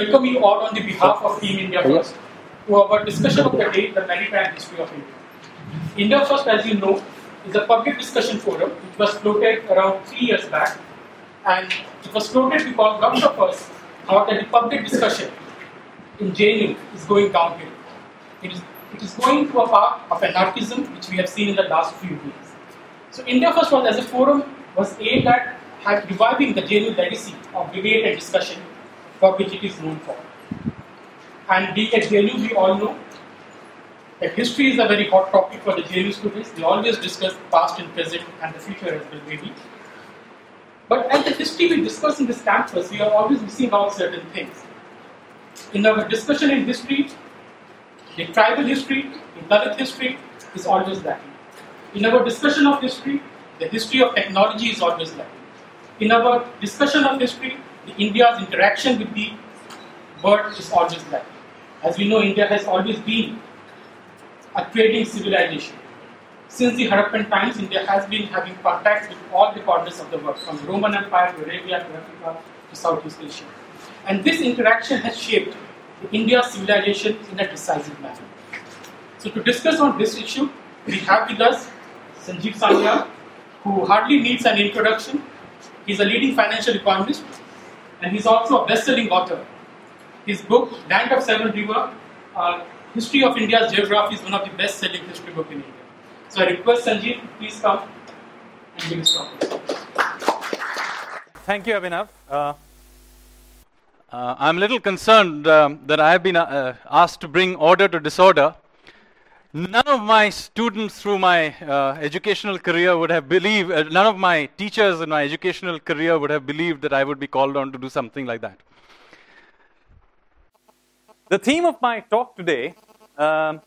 welcome you all on the behalf of Team India oh, First to our discussion of the day, the maritime history of India. India First, as you know, is a public discussion forum which was floated around three years back, and it was floated because lots of us thought that the public discussion in JNU is going downhill. It is, it is going to a path of anarchism which we have seen in the last few weeks. So India First was as a forum was aimed at reviving the JNU legacy of debate and discussion for which it is known for. And being at JNU, we all know that history is a very hot topic for the JNU students. They always discuss past and present and the future as well, maybe. But as the history we discuss in this campus, we are always missing out certain things. In our discussion in history, the tribal history, the Dalit history is always lacking. In our discussion of history, the history of technology is always lacking. In our discussion of history, India's interaction with the world is always lacking. As we know, India has always been a trading civilization. Since the Harappan times, India has been having contacts with all the corners of the world, from the Roman Empire to Arabia to Africa to Southeast Asia. And this interaction has shaped India's civilization in a decisive manner. So to discuss on this issue, we have with us Sanjeev Sanyal, who hardly needs an introduction. He's a leading financial economist and he's also a best-selling author. His book, Land of Seven River, uh, History of India's Geography is one of the best-selling history books in India. So I request Sanjeev, please come and give his talk. Thank you, Abhinav. Uh, uh, I'm a little concerned um, that I have been uh, asked to bring order to disorder. None of my students through my uh, educational career would have believed, uh, none of my teachers in my educational career would have believed that I would be called on to do something like that. The theme of my talk today um,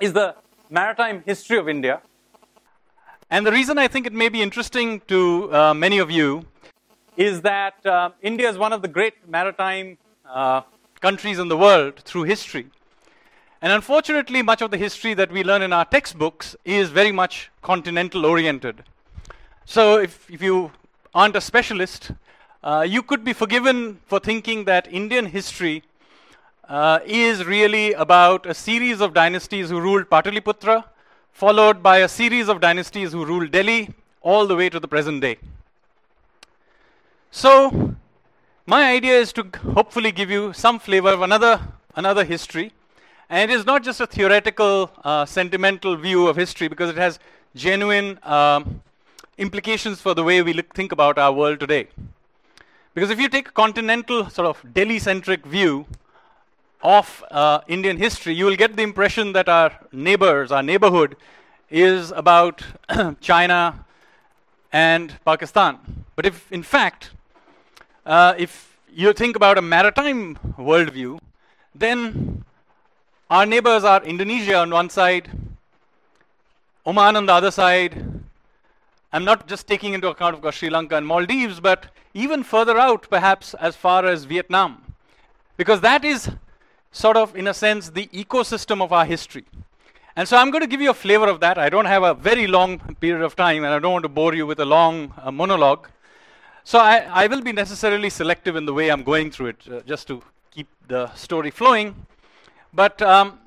is the maritime history of India. And the reason I think it may be interesting to uh, many of you is that uh, India is one of the great maritime uh, countries in the world through history. And unfortunately, much of the history that we learn in our textbooks is very much continental oriented. So, if, if you aren't a specialist, uh, you could be forgiven for thinking that Indian history uh, is really about a series of dynasties who ruled Pataliputra, followed by a series of dynasties who ruled Delhi, all the way to the present day. So, my idea is to hopefully give you some flavor of another, another history. And it is not just a theoretical, uh, sentimental view of history because it has genuine um, implications for the way we look, think about our world today. Because if you take a continental, sort of Delhi centric view of uh, Indian history, you will get the impression that our neighbors, our neighborhood, is about China and Pakistan. But if, in fact, uh, if you think about a maritime worldview, then our neighbors are Indonesia on one side, Oman on the other side. I'm not just taking into account of Sri Lanka and Maldives, but even further out, perhaps as far as Vietnam. Because that is sort of, in a sense, the ecosystem of our history. And so I'm going to give you a flavor of that. I don't have a very long period of time, and I don't want to bore you with a long uh, monologue. So I, I, will be necessarily selective in the way I'm going through it, uh, just to keep the story flowing. But um,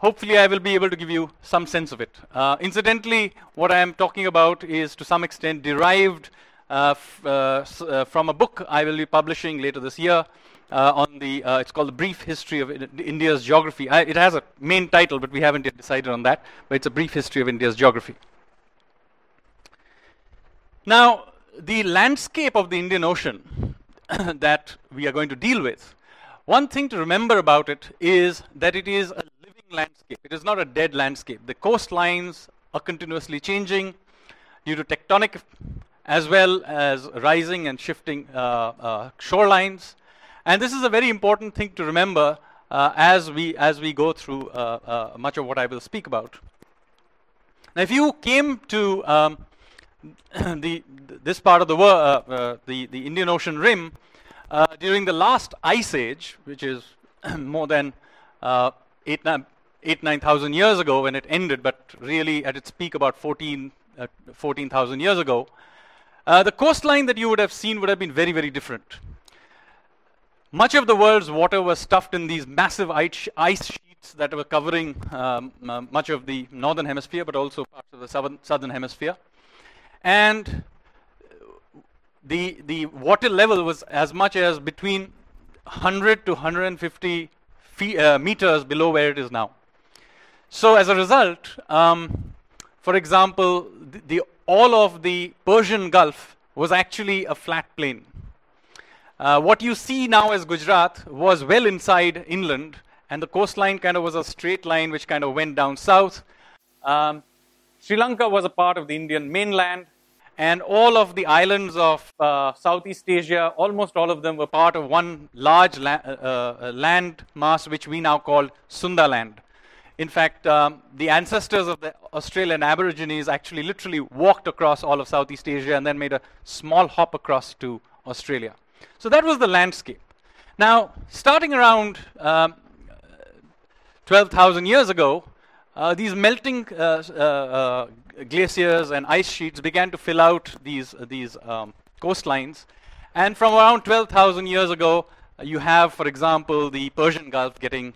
hopefully I will be able to give you some sense of it. Uh, incidentally, what I am talking about is to some extent derived uh, uh, uh, from a book I will be publishing later this year uh, on the, uh, it's called The Brief History of India's Geography. I, it has a main title, but we haven't yet decided on that, but it's a brief history of India's geography. Now, the landscape of the Indian Ocean that we are going to deal with, one thing to remember about it is that it is a living landscape. It is not a dead landscape. The coastlines are continuously changing due to tectonic as well as rising and shifting uh, uh, shorelines. And this is a very important thing to remember uh, as, we, as we go through uh, uh, much of what I will speak about. Now, if you came to um, the, this part of the world, uh, the, the Indian Ocean rim, during the last ice age, which is more than eight, eight, 9,000 years ago when it ended, but really at its peak about 14, 14,000 years ago, uh, the coastline that you would have seen would have been very, very different. much of the world's water was stuffed in these massive ice, ice sheets that were covering um, uh, much of the northern hemisphere, but also parts of the southern, southern hemisphere. And the, the water level was as much as between 100 to 150 feet, uh, meters below where it is now. So as a result, um, for example, the, the, all of the Persian Gulf was actually a flat plain. Uh, what you see now as Gujarat was well inside inland, and the coastline kind of was a straight line which kind of went down south. Um, Sri Lanka was a part of the Indian mainland, and all of the islands of uh, Southeast Asia, almost all of them were part of one large la- uh, uh, land mass which we now call Sundaland. In fact, um, the ancestors of the Australian Aborigines actually literally walked across all of Southeast Asia and then made a small hop across to Australia. So that was the landscape. Now, starting around um, 12,000 years ago, uh, these melting uh, uh, uh, glaciers and ice sheets began to fill out these, these um, coastlines. And from around 12,000 years ago, you have, for example, the Persian Gulf getting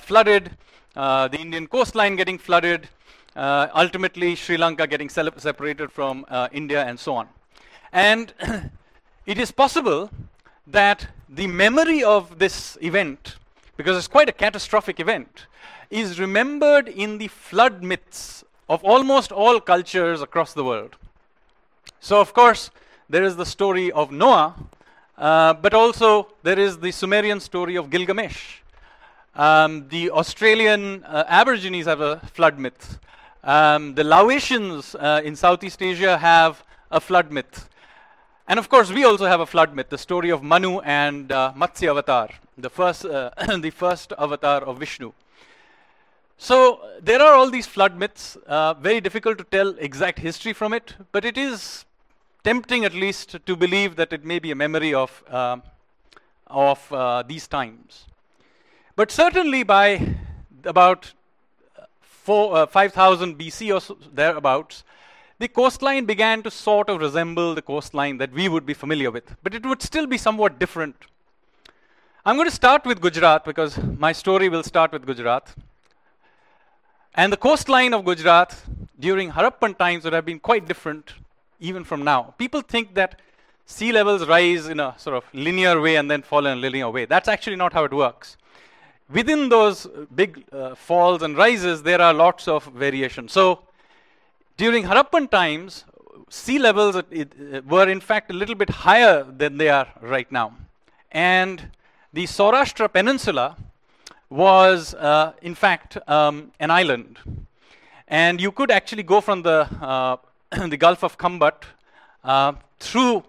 flooded, the Indian coastline getting flooded, ultimately Sri Lanka getting separated from India, and so on. And it is possible that the memory of this event, because it's quite a catastrophic event, is remembered in the flood myths of almost all cultures across the world. So, of course, there is the story of Noah, uh, but also there is the Sumerian story of Gilgamesh. Um, the Australian uh, Aborigines have a flood myth. Um, the Laotians uh, in Southeast Asia have a flood myth. And of course, we also have a flood myth, the story of Manu and uh, Matsya Avatar, the first, uh, the first avatar of Vishnu. So there are all these flood myths, uh, very difficult to tell exact history from it, but it is tempting at least to believe that it may be a memory of, um, of uh, these times. But certainly by about four, uh, 5000 BC or so, thereabouts, the coastline began to sort of resemble the coastline that we would be familiar with, but it would still be somewhat different. I'm going to start with Gujarat because my story will start with Gujarat. And the coastline of Gujarat during Harappan times would have been quite different even from now. People think that sea levels rise in a sort of linear way and then fall in a linear way. That's actually not how it works. Within those big uh, falls and rises, there are lots of variation. So during Harappan times, sea levels it, it, were in fact a little bit higher than they are right now. And the Saurashtra Peninsula was, uh, in fact, um, an island. And you could actually go from the, uh, the Gulf of Khambat uh, through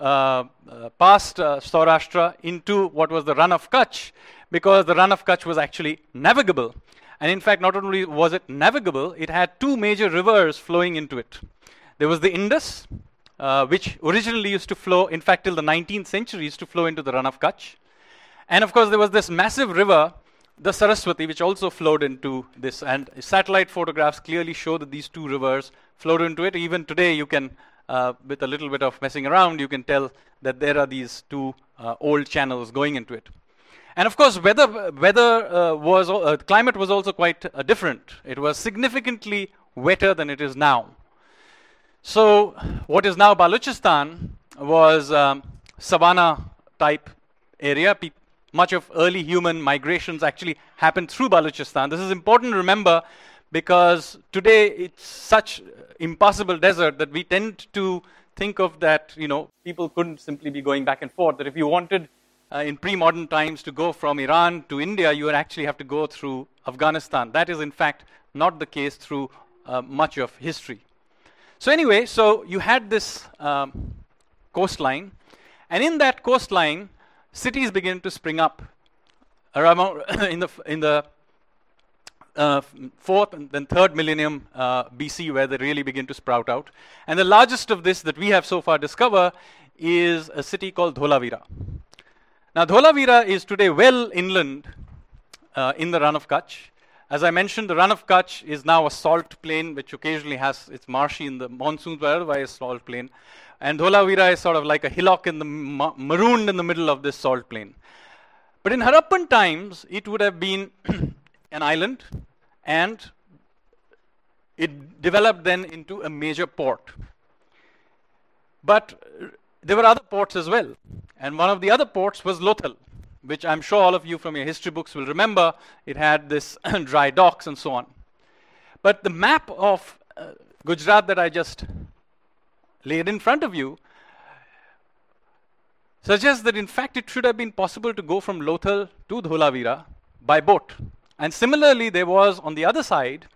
uh, uh, past uh, Saurashtra into what was the Rann of Kutch, because the Rann of Kutch was actually navigable. And in fact, not only was it navigable, it had two major rivers flowing into it. There was the Indus, which originally used to flow, in fact, till the 19th century, used to flow into the Rann of Kutch. And of course, there was this massive river, the Saraswati, which also flowed into this. And satellite photographs clearly show that these two rivers flowed into it. Even today, you can, uh, with a little bit of messing around, you can tell that there are these two uh, old channels going into it. And of course, weather, weather uh, was, uh, climate was also quite uh, different. It was significantly wetter than it is now. So, what is now Balochistan was um, savanna type area. Pe- much of early human migrations actually happened through Balochistan. This is important to remember because today it's such impossible desert that we tend to think of that, you know, people couldn't simply be going back and forth. That if you wanted uh, in pre-modern times to go from Iran to India, you would actually have to go through Afghanistan. That is, in fact, not the case through uh, much of history. So anyway, so you had this um, coastline, and in that coastline, cities begin to spring up around in the in the uh, fourth and then third millennium uh, BC, where they really begin to sprout out. And the largest of this that we have so far discovered is a city called Dholavira. Now, Dholavira is today well inland uh, in the Rann of Kutch. As I mentioned, the Rann of Kutch is now a salt plain, which occasionally has it's marshy in the monsoons, but otherwise a salt plain. And Dholavira is sort of like a hillock in the ma- marooned in the middle of this salt plain. But in Harappan times, it would have been an island and it developed then into a major port. But there were other ports as well. And one of the other ports was Lothal, which I'm sure all of you from your history books will remember. It had this dry docks and so on. But the map of uh, Gujarat that I just laid in front of you suggests that in fact it should have been possible to go from Lothal to Dholavira by boat. And similarly, there was on the other side,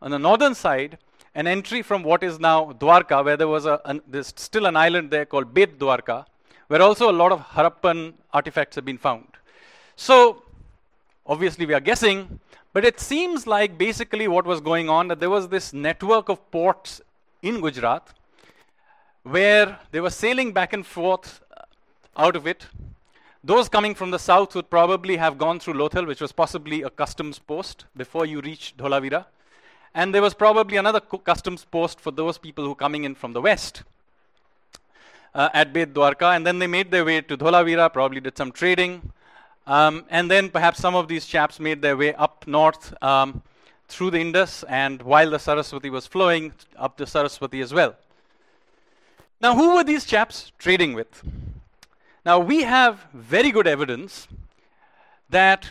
on the northern side, an entry from what is now Dwarka, where there was a, an, there's still an island there called Bet Dwarka, where also a lot of Harappan artifacts have been found. So, obviously, we are guessing, but it seems like basically what was going on that there was this network of ports in Gujarat where they were sailing back and forth out of it. Those coming from the south would probably have gone through Lothal, which was possibly a customs post before you reached Dholavira. And there was probably another customs post for those people who coming in from the west uh, at Bet Dwarka. And then they made their way to Dholavira, probably did some trading. Um, and then perhaps some of these chaps made their way up north um, through the Indus, and while the Saraswati was flowing, up the Saraswati as well. Now, who were these chaps trading with? Now, we have very good evidence that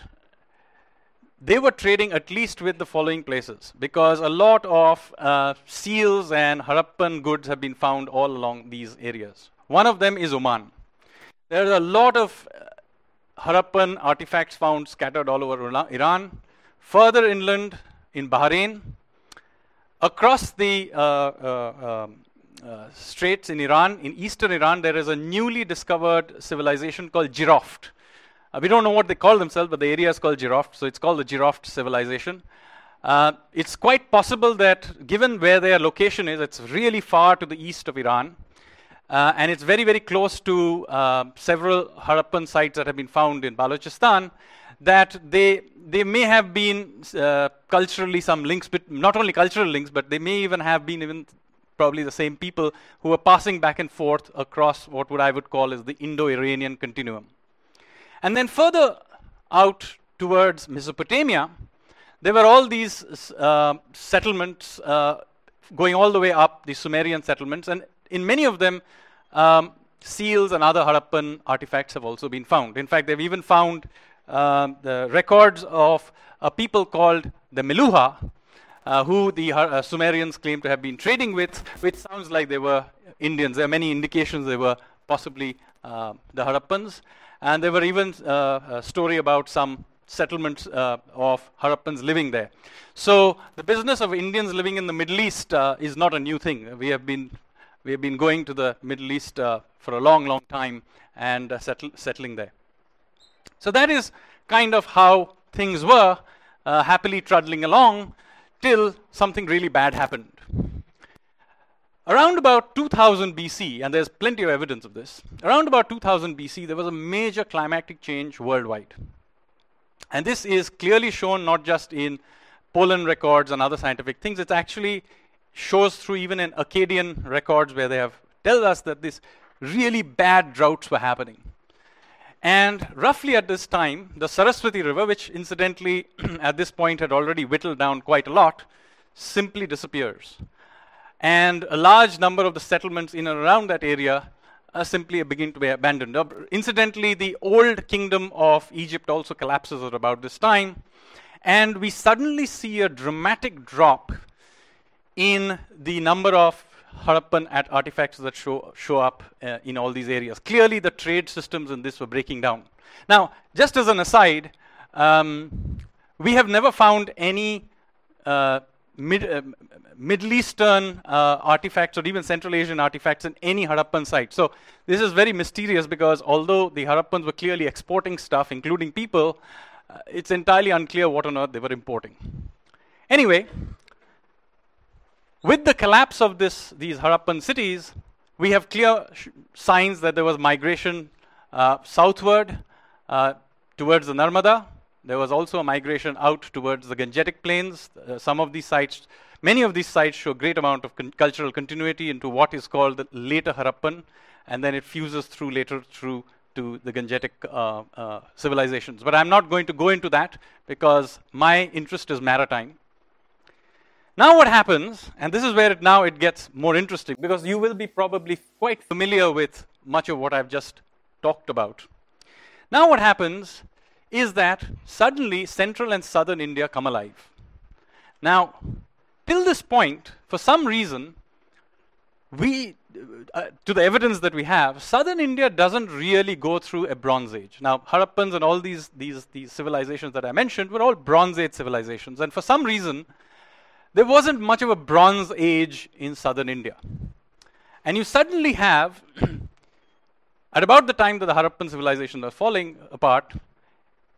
they were trading at least with the following places because a lot of uh, seals and Harappan goods have been found all along these areas. One of them is Oman. There are a lot of uh, Harappan artifacts found scattered all over Iran. Further inland in Bahrain, across the uh, uh, um, uh, straits in Iran, in eastern Iran, there is a newly discovered civilization called Jiroft. Uh, we don't know what they call themselves, but the area is called Jiroft, so it's called the Jiroft civilization. Uh, it's quite possible that, given where their location is, it's really far to the east of Iran, uh, and it's very, very close to uh, several Harappan sites that have been found in Balochistan, that they, they may have been uh, culturally some links, but not only cultural links, but they may even have been even probably the same people who were passing back and forth across what would I would call as the Indo-Iranian continuum. And then further out towards Mesopotamia, there were all these uh, settlements uh, going all the way up, the Sumerian settlements, and in many of them, um, seals and other Harappan artifacts have also been found. In fact, they've even found uh, the records of a people called the Meluha, uh, who the uh, Sumerians claim to have been trading with, which sounds like they were Indians. There are many indications they were possibly uh, the Harappans. And there were even uh, a story about some settlements uh, of Harappans living there. So the business of Indians living in the Middle East is not a new thing. We have been we have been going to the Middle East for a long, long time and settle, settling there. So that is kind of how things were, uh, happily trundling along till something really bad happened. Around about 2000 BC, and there's plenty of evidence of this, around about 2000 BC, there was a major climatic change worldwide. And this is clearly shown not just in pollen records and other scientific things, it actually shows through even in Akkadian records where they have tell us that these really bad droughts were happening. And roughly at this time, the Saraswati River, which incidentally at this point had already whittled down quite a lot, simply disappears and a large number of the settlements in and around that area uh, simply begin to be abandoned. Uh, incidentally, the old kingdom of Egypt also collapses at about this time, and we suddenly see a dramatic drop in the number of Harappan at artifacts that show, show up uh, in all these areas. Clearly, the trade systems in this were breaking down. Now, just as an aside, um, we have never found any uh, mid, uh, Middle Eastern uh, artifacts or even Central Asian artifacts in any Harappan site. So this is very mysterious because although the Harappans were clearly exporting stuff, including people, uh, it's entirely unclear what on earth they were importing. Anyway, with the collapse of this, these Harappan cities, we have clear signs that there was migration uh, southward uh, towards the Narmada. There was also a migration out towards the Gangetic plains. Uh, some of these sites Many of these sites show great amount of con cultural continuity into what is called the later Harappan, and then it fuses through later through to the Gangetic uh, uh, civilizations. But I'm not going to go into that because my interest is maritime. Now what happens, and this is where it now it gets more interesting because you will be probably quite familiar with much of what I've just talked about. Now what happens is that suddenly central and southern India come alive. Now, till this point, for some reason, we, uh, to the evidence that we have, southern India doesn't really go through a Bronze Age. Now, Harappans and all these, these, these civilizations that I mentioned were all Bronze Age civilizations, and for some reason, there wasn't much of a Bronze Age in southern India. And you suddenly have, at about the time that the Harappan civilization was falling apart,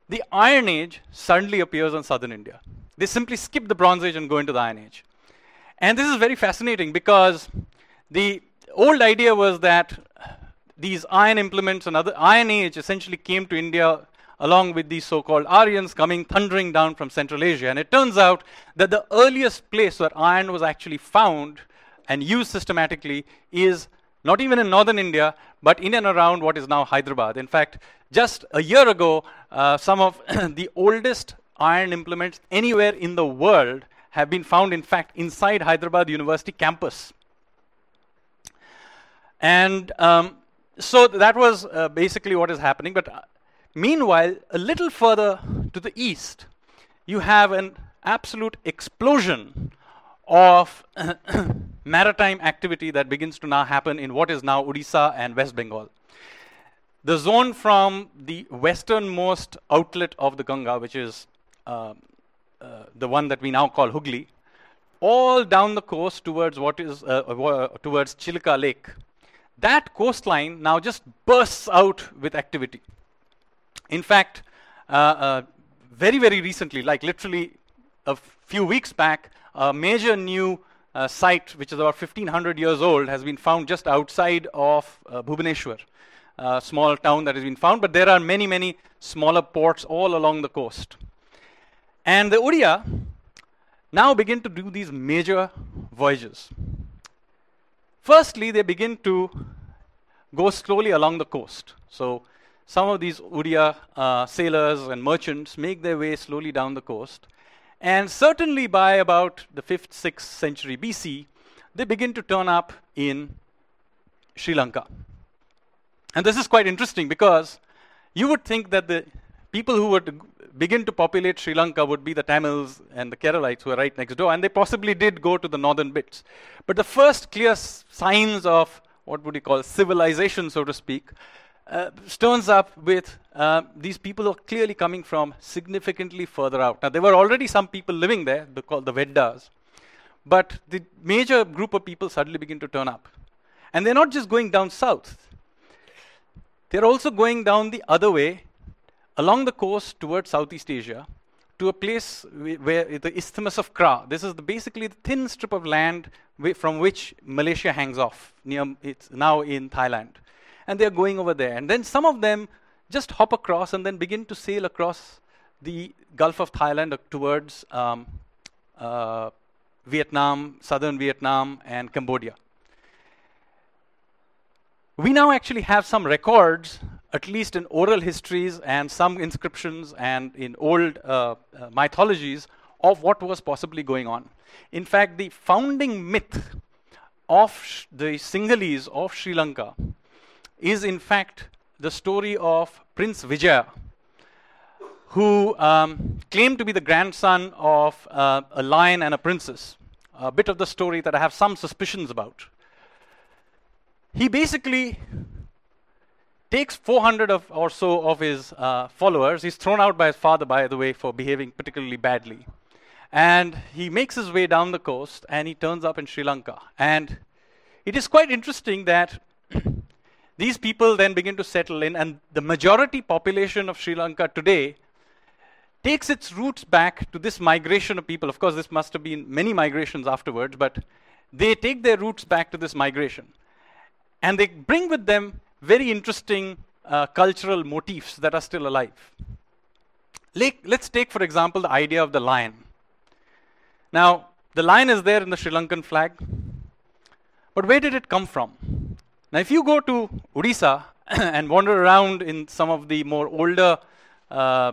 the Iron Age suddenly appears in southern India. They simply skip the Bronze Age and go into the Iron Age. And this is very fascinating because the old idea was that these iron implements and other Iron Age essentially came to India along with these so-called Aryans coming thundering down from Central Asia. And it turns out that the earliest place where iron was actually found and used systematically is not even in northern India, but in and around what is now Hyderabad. In fact, just a year ago, uh, some of the oldest iron implements anywhere in the world have been found, in fact, inside Hyderabad University campus. And um, so that was uh, basically what is happening. But meanwhile, a little further to the east, you have an absolute explosion of maritime activity that begins to now happen in what is now Odisha and West Bengal. The zone from the westernmost outlet of the Ganga, which is uh, uh, the one that we now call Hooghly, all down the coast towards what is uh, uh towards Chilka Lake. That coastline now just bursts out with activity. In fact, uh, uh, very very recently, like literally a few weeks back, a major new uh, site, which is about 1500 years old, has been found just outside of uh, Bhubaneswar, a small town that has been found. But there are many, many smaller ports all along the coast. And the Odia now begin to do these major voyages. Firstly, they begin to go slowly along the coast. So some of these Odia uh, sailors and merchants make their way slowly down the coast. And certainly by about the 5th, 6th century BC, they begin to turn up in Sri Lanka. And this is quite interesting because you would think that the people who would begin to populate Sri Lanka would be the Tamils and the Keralites who are right next door, and they possibly did go to the northern bits. But the first clear signs of what would you call civilization, so to speak, uh, turns up with uh, these people who are clearly coming from significantly further out. Now, there were already some people living there, called the Veddas, but the major group of people suddenly begin to turn up. And they're not just going down south, they're also going down the other way along the coast towards Southeast Asia to a place where the Isthmus of Kra. This is the basically the thin strip of land from which Malaysia hangs off. Near, it's now in Thailand and they're going over there. And then some of them just hop across and then begin to sail across the Gulf of Thailand towards um, uh, Vietnam, southern Vietnam, and Cambodia. We now actually have some records, at least in oral histories and some inscriptions and in old uh, uh, mythologies, of what was possibly going on. In fact, the founding myth of the Sinhalese of Sri Lanka is in fact the story of Prince Vijaya, who um, claimed to be the grandson of uh, a lion and a princess. A bit of the story that I have some suspicions about. He basically takes 400 of, or so of his uh, followers. He's thrown out by his father, by the way, for behaving particularly badly. And he makes his way down the coast and he turns up in Sri Lanka. And it is quite interesting that These people then begin to settle in, and the majority population of Sri Lanka today takes its roots back to this migration of people. Of course, this must have been many migrations afterwards, but they take their roots back to this migration. And they bring with them very interesting uh, cultural motifs that are still alive. Let's take, for example, the idea of the lion. Now, the lion is there in the Sri Lankan flag, but where did it come from? Now, if you go to Odisha and wander around in some of the more older uh, uh,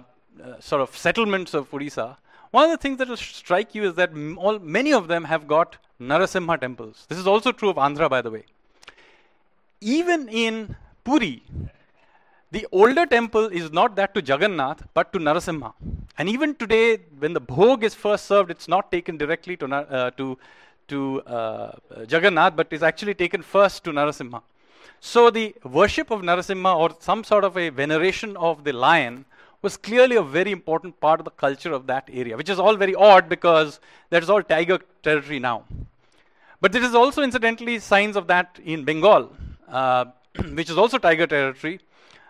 sort of settlements of Odisha, one of the things that will strike you is that all, many of them have got Narasimha temples. This is also true of Andhra, by the way. Even in Puri, the older temple is not that to Jagannath, but to Narasimha. And even today, when the bhog is first served, it's not taken directly to, uh, to, to uh, Jagannath, but is actually taken first to Narasimha. So the worship of Narasimha or some sort of a veneration of the lion was clearly a very important part of the culture of that area, which is all very odd because that is all tiger territory now. But there is also, incidentally, signs of that in Bengal, uh, which is also tiger territory.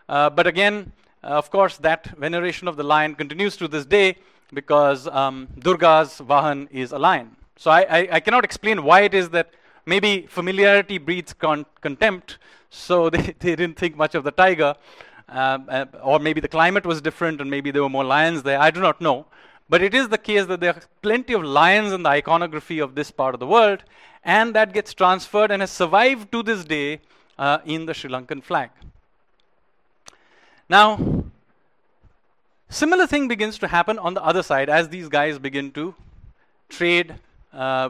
Uh, but again, uh, of course, that veneration of the lion continues to this day because um, Durga's Vahan is a lion. So I, I, I, cannot explain why it is that maybe familiarity breeds con- contempt, so they, they didn't think much of the tiger. Um, uh, or maybe the climate was different and maybe there were more lions there. I do not know. But it is the case that there are plenty of lions in the iconography of this part of the world, and that gets transferred and has survived to this day uh, in the Sri Lankan flag. Now, similar thing begins to happen on the other side as these guys begin to trade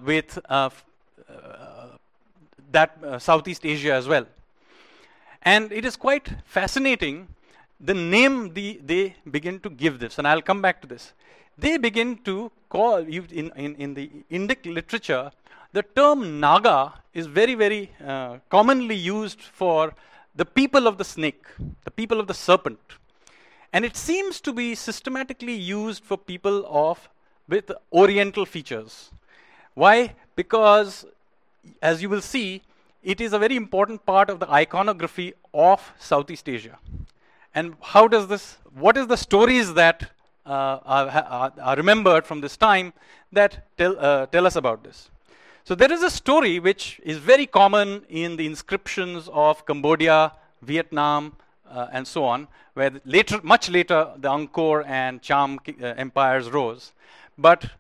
with uh, uh that uh, Southeast Asia as well. And it is quite fascinating the name the, they begin to give this, and I'll come back to this. They begin to call, in, in, in the Indic literature, the term Naga is very, very uh, commonly used for the people of the snake, the people of the serpent. And it seems to be systematically used for people of with oriental features. Why? Because, as you will see, it is a very important part of the iconography of Southeast Asia. And how does this, what is the stories that uh, are, are, remembered from this time that tell, uh, tell us about this? So there is a story which is very common in the inscriptions of Cambodia, Vietnam, uh, and so on, where later, much later, the Angkor and Cham uh, empires rose. But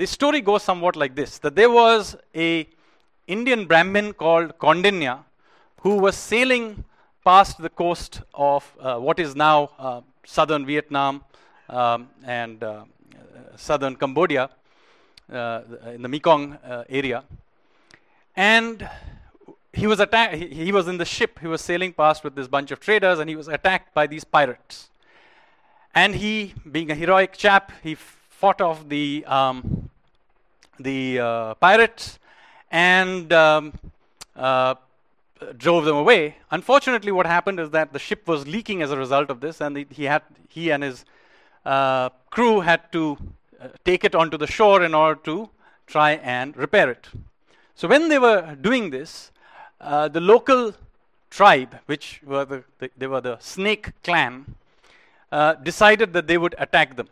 the story goes somewhat like this: that there was a Indian Brahmin called Kaundinya, who was sailing past the coast of uh, what is now uh, southern Vietnam um, and uh, southern Cambodia uh, in the Mekong uh, area. And he was attacked. He, he was in the ship. He was sailing past with this bunch of traders, and he was attacked by these pirates. And he, being a heroic chap, he fought off the um, the uh, pirates and um, uh, drove them away. Unfortunately, what happened is that the ship was leaking as a result of this, and the, he had he and his uh, crew had to take it onto the shore in order to try and repair it. So when they were doing this, uh, the local tribe, which were the, the, they were the Snake clan, uh, decided that they would attack them.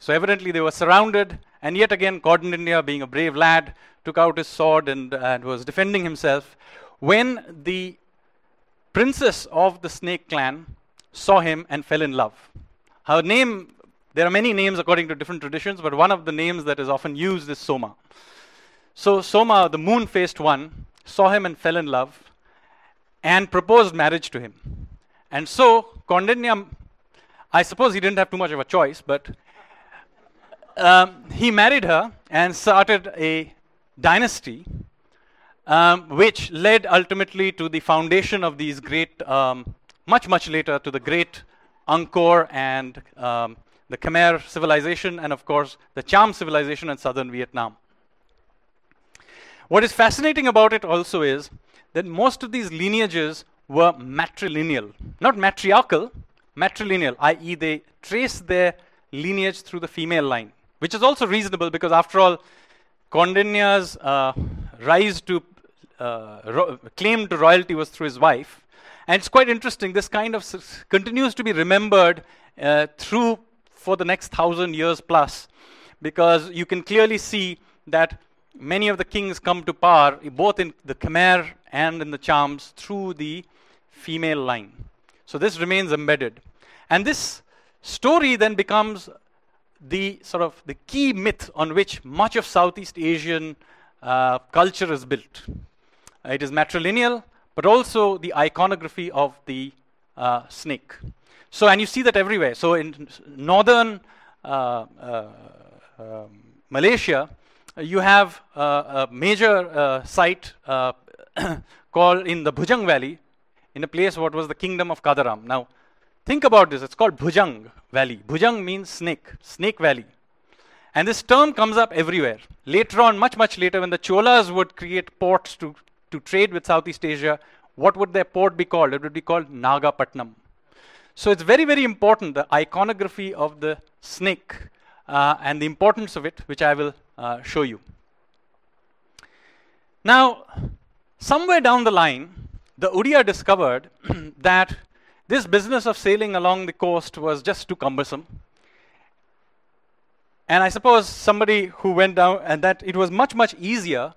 So evidently they were surrounded, and yet again, Kaundinya, being a brave lad, took out his sword and, and was defending himself. When the princess of the snake clan saw him and fell in love. Her name, there are many names according to different traditions, but one of the names that is often used is Soma. So Soma, the moon faced one, saw him and fell in love and proposed marriage to him. And so Kaundinya, I suppose he didn't have too much of a choice, but um, he married her and started a dynasty, um, which led ultimately to the foundation of these great, um, much, much later, to the great Angkor and um, the Khmer civilization, and of course, the Cham civilization in southern Vietnam. What is fascinating about it also is that most of these lineages were matrilineal, not matriarchal, matrilineal, i.e., they trace their lineage through the female line, which is also reasonable because, after all, Kaundinya's uh, rise to uh, claim to royalty was through his wife. And it's quite interesting. This kind of continues to be remembered uh, through for the next thousand years plus, because you can clearly see that many of the kings come to power, both in the Khmer and in the Chams, through the female line. So this remains embedded. And this story then becomes the sort of the key myth on which much of Southeast Asian uh, culture is built. Uh, it is matrilineal, but also the iconography of the uh, snake. So, and you see that everywhere. So, in northern uh, uh, um, Malaysia, you have uh, a major site called in the Bhujang Valley, in a place what was the kingdom of Kadaram. Now, think about this. It's called Bhujang Valley. Bhujang means snake, Snake Valley. And this term comes up everywhere. Later on, much, much later, when the Cholas would create ports to, to trade with Southeast Asia, what would their port be called? It would be called Nagapatnam. So it's very, very important, the iconography of the snake uh, and the importance of it, which I will uh, show you. Now, somewhere down the line, the Odia discovered that this business of sailing along the coast was just too cumbersome. And I suppose somebody who went down, and that it was much, much easier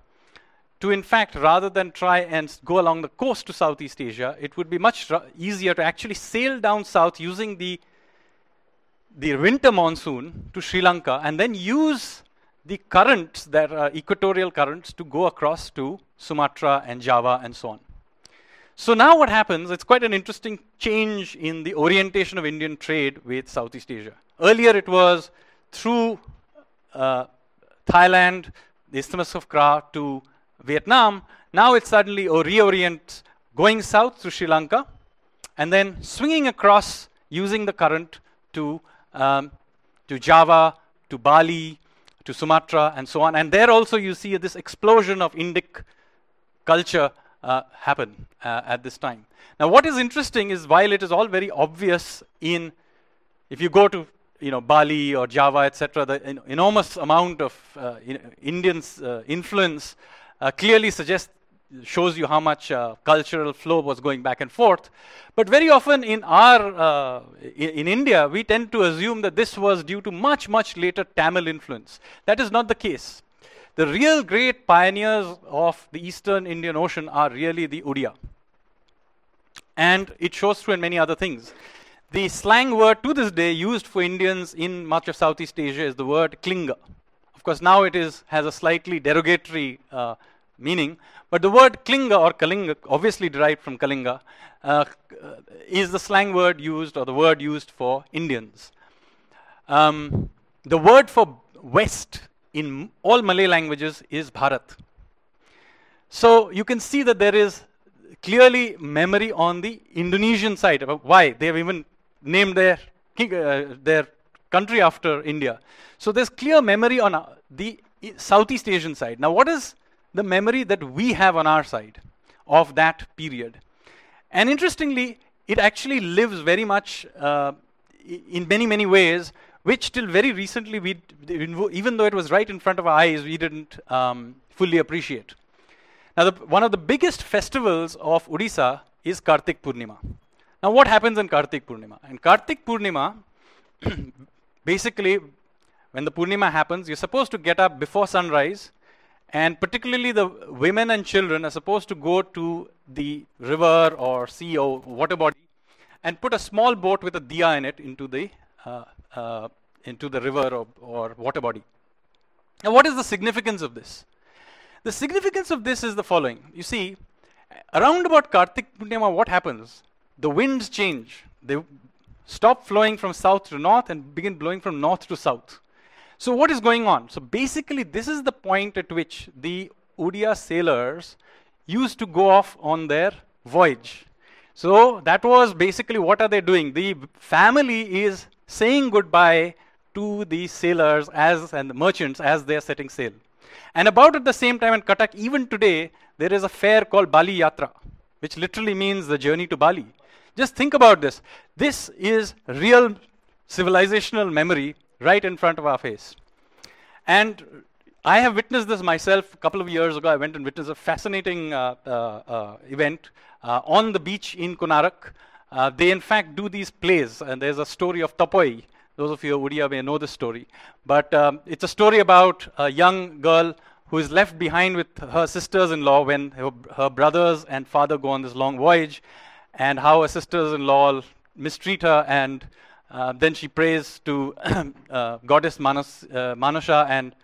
to, in fact, rather than try and go along the coast to Southeast Asia, it would be much easier to actually sail down south using the, the winter monsoon to Sri Lanka and then use the currents that are equatorial currents to go across to Sumatra and Java and so on. So now what happens, it's quite an interesting change in the orientation of Indian trade with Southeast Asia. Earlier it was through uh, Thailand, the Isthmus of Kra to Vietnam. Now it suddenly reorients going south through Sri Lanka and then swinging across using the current to, um, to Java, to Bali, to Sumatra, and so on. And there also you see this explosion of Indic culture uh, happen uh, at this time. Now, what is interesting is while it is all very obvious in, if you go to you know Bali or Java, etc., the en- enormous amount of uh, in- Indians' uh, influence uh, clearly suggests shows you how much uh, cultural flow was going back and forth. But very often in our in, India, we tend to assume that this was due to much much later Tamil influence. That is not the case. The real great pioneers of the Eastern Indian Ocean are really the Odia, and it shows through in many other things. The slang word to this day used for Indians in much of Southeast Asia is the word klinga. Of course, now it is has a slightly derogatory uh, meaning. But the word klinga or kalinga, obviously derived from kalinga, uh, is the slang word used or the word used for Indians. Um, the word for west in all Malay languages is Bharat. So you can see that there is clearly memory on the Indonesian side. Why? They have even named their, uh, their country after India. So there's clear memory on uh, the Southeast Asian side. Now, what is the memory that we have on our side of that period. And interestingly, it actually lives very much uh, in many, many ways, which till very recently, we, even though it was right in front of our eyes, we didn't um, fully appreciate. Now, the, one of the biggest festivals of Odisha is Kartik Purnima. Now, what happens in Kartik Purnima? In Kartik Purnima, basically, when the Purnima happens, you're supposed to get up before sunrise and particularly the women and children are supposed to go to the river or sea or water body and put a small boat with a diya in it into the, uh, uh, into the river or, or water body. Now, what is the significance of this? The significance of this is the following. You see, around about Kartik Purnima, what happens? The winds change. They stop flowing from south to north and begin blowing from north to south. So what is going on? So basically, this is the point at which the Odia sailors used to go off on their voyage. So that was basically what are they doing? The family is saying goodbye to the sailors as and the merchants as they are setting sail. And about at the same time in Cuttack, even today, there is a fair called Bali Yatra, which literally means the journey to Bali. Just think about this. This is real civilizational memory right in front of our face. And I have witnessed this myself a couple of years ago. I went and witnessed a fascinating uh, uh, uh, event uh, on the beach in Konarak. Uh, they, in fact, do these plays, and there's a story of Tapoi. Those of you who are Odia may know this story. But um, it's a story about a young girl who is left behind with her sisters in law when her, her brothers and father go on this long voyage, and how her sisters in law mistreat her and uh, then she prays to uh, goddess Manas, uh, Manasha and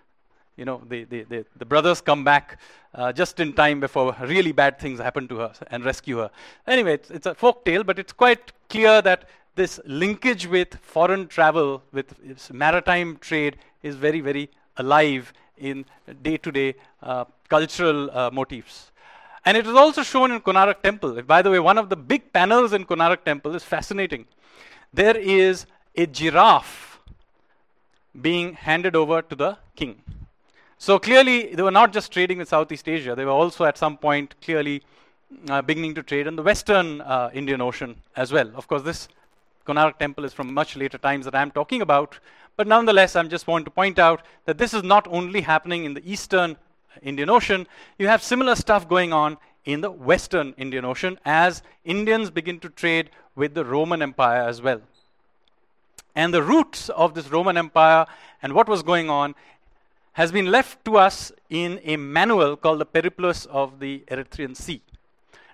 you know, the, the, the, the brothers come back uh, just in time before really bad things happen to her and rescue her. Anyway, it's, it's a folk tale, but it's quite clear that this linkage with foreign travel, with maritime trade, is very, very alive in day to day cultural uh, motifs. And it is also shown in Konark Temple. By the way, one of the big panels in Konark Temple is fascinating. There is a giraffe being handed over to the king. So clearly, they were not just trading with Southeast Asia, they were also at some point clearly uh, beginning to trade in the Western uh, Indian Ocean as well. Of course, this Konark temple is from much later times that I'm talking about, but nonetheless, I am just want to point out that this is not only happening in the Eastern Indian Ocean, you have similar stuff going on in the Western Indian Ocean as Indians begin to trade with the Roman Empire as well. And the roots of this Roman Empire and what was going on has been left to us in a manual called the Periplus of the Erythraean Sea.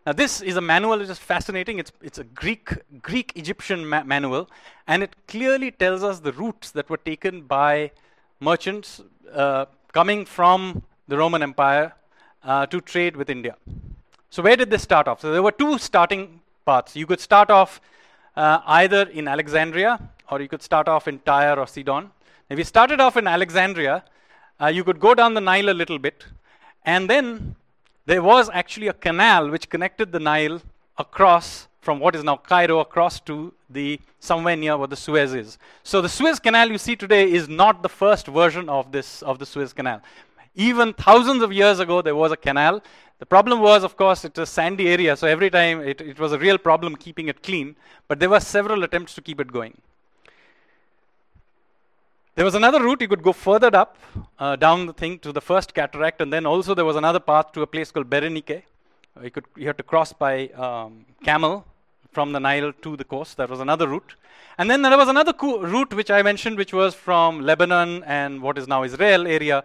Now, this is a manual which is fascinating. It's, it's a Greek, Greek Egyptian ma- manual, and it clearly tells us the routes that were taken by merchants uh, coming from the Roman Empire uh, to trade with India. So, where did this start off? So, there were two starting paths. You could start off uh, either in Alexandria or you could start off in Tyre or Sidon. If you started off in Alexandria, uh, you could go down the Nile a little bit, and then there was actually a canal which connected the Nile across from what is now Cairo across to the somewhere near where the Suez is. So the Suez Canal you see today is not the first version of this of the Suez Canal. Even thousands of years ago there was a canal. The problem was, of course, it's a sandy area, so every time it, it was a real problem keeping it clean. But there were several attempts to keep it going. There was another route, you could go further up, uh, down the thing to the first cataract, and then also there was another path to a place called Berenike. You, could, you had to cross by um, camel from the Nile to the coast. That was another route. And then there was another co- route which I mentioned, which was from Lebanon and what is now Israel area,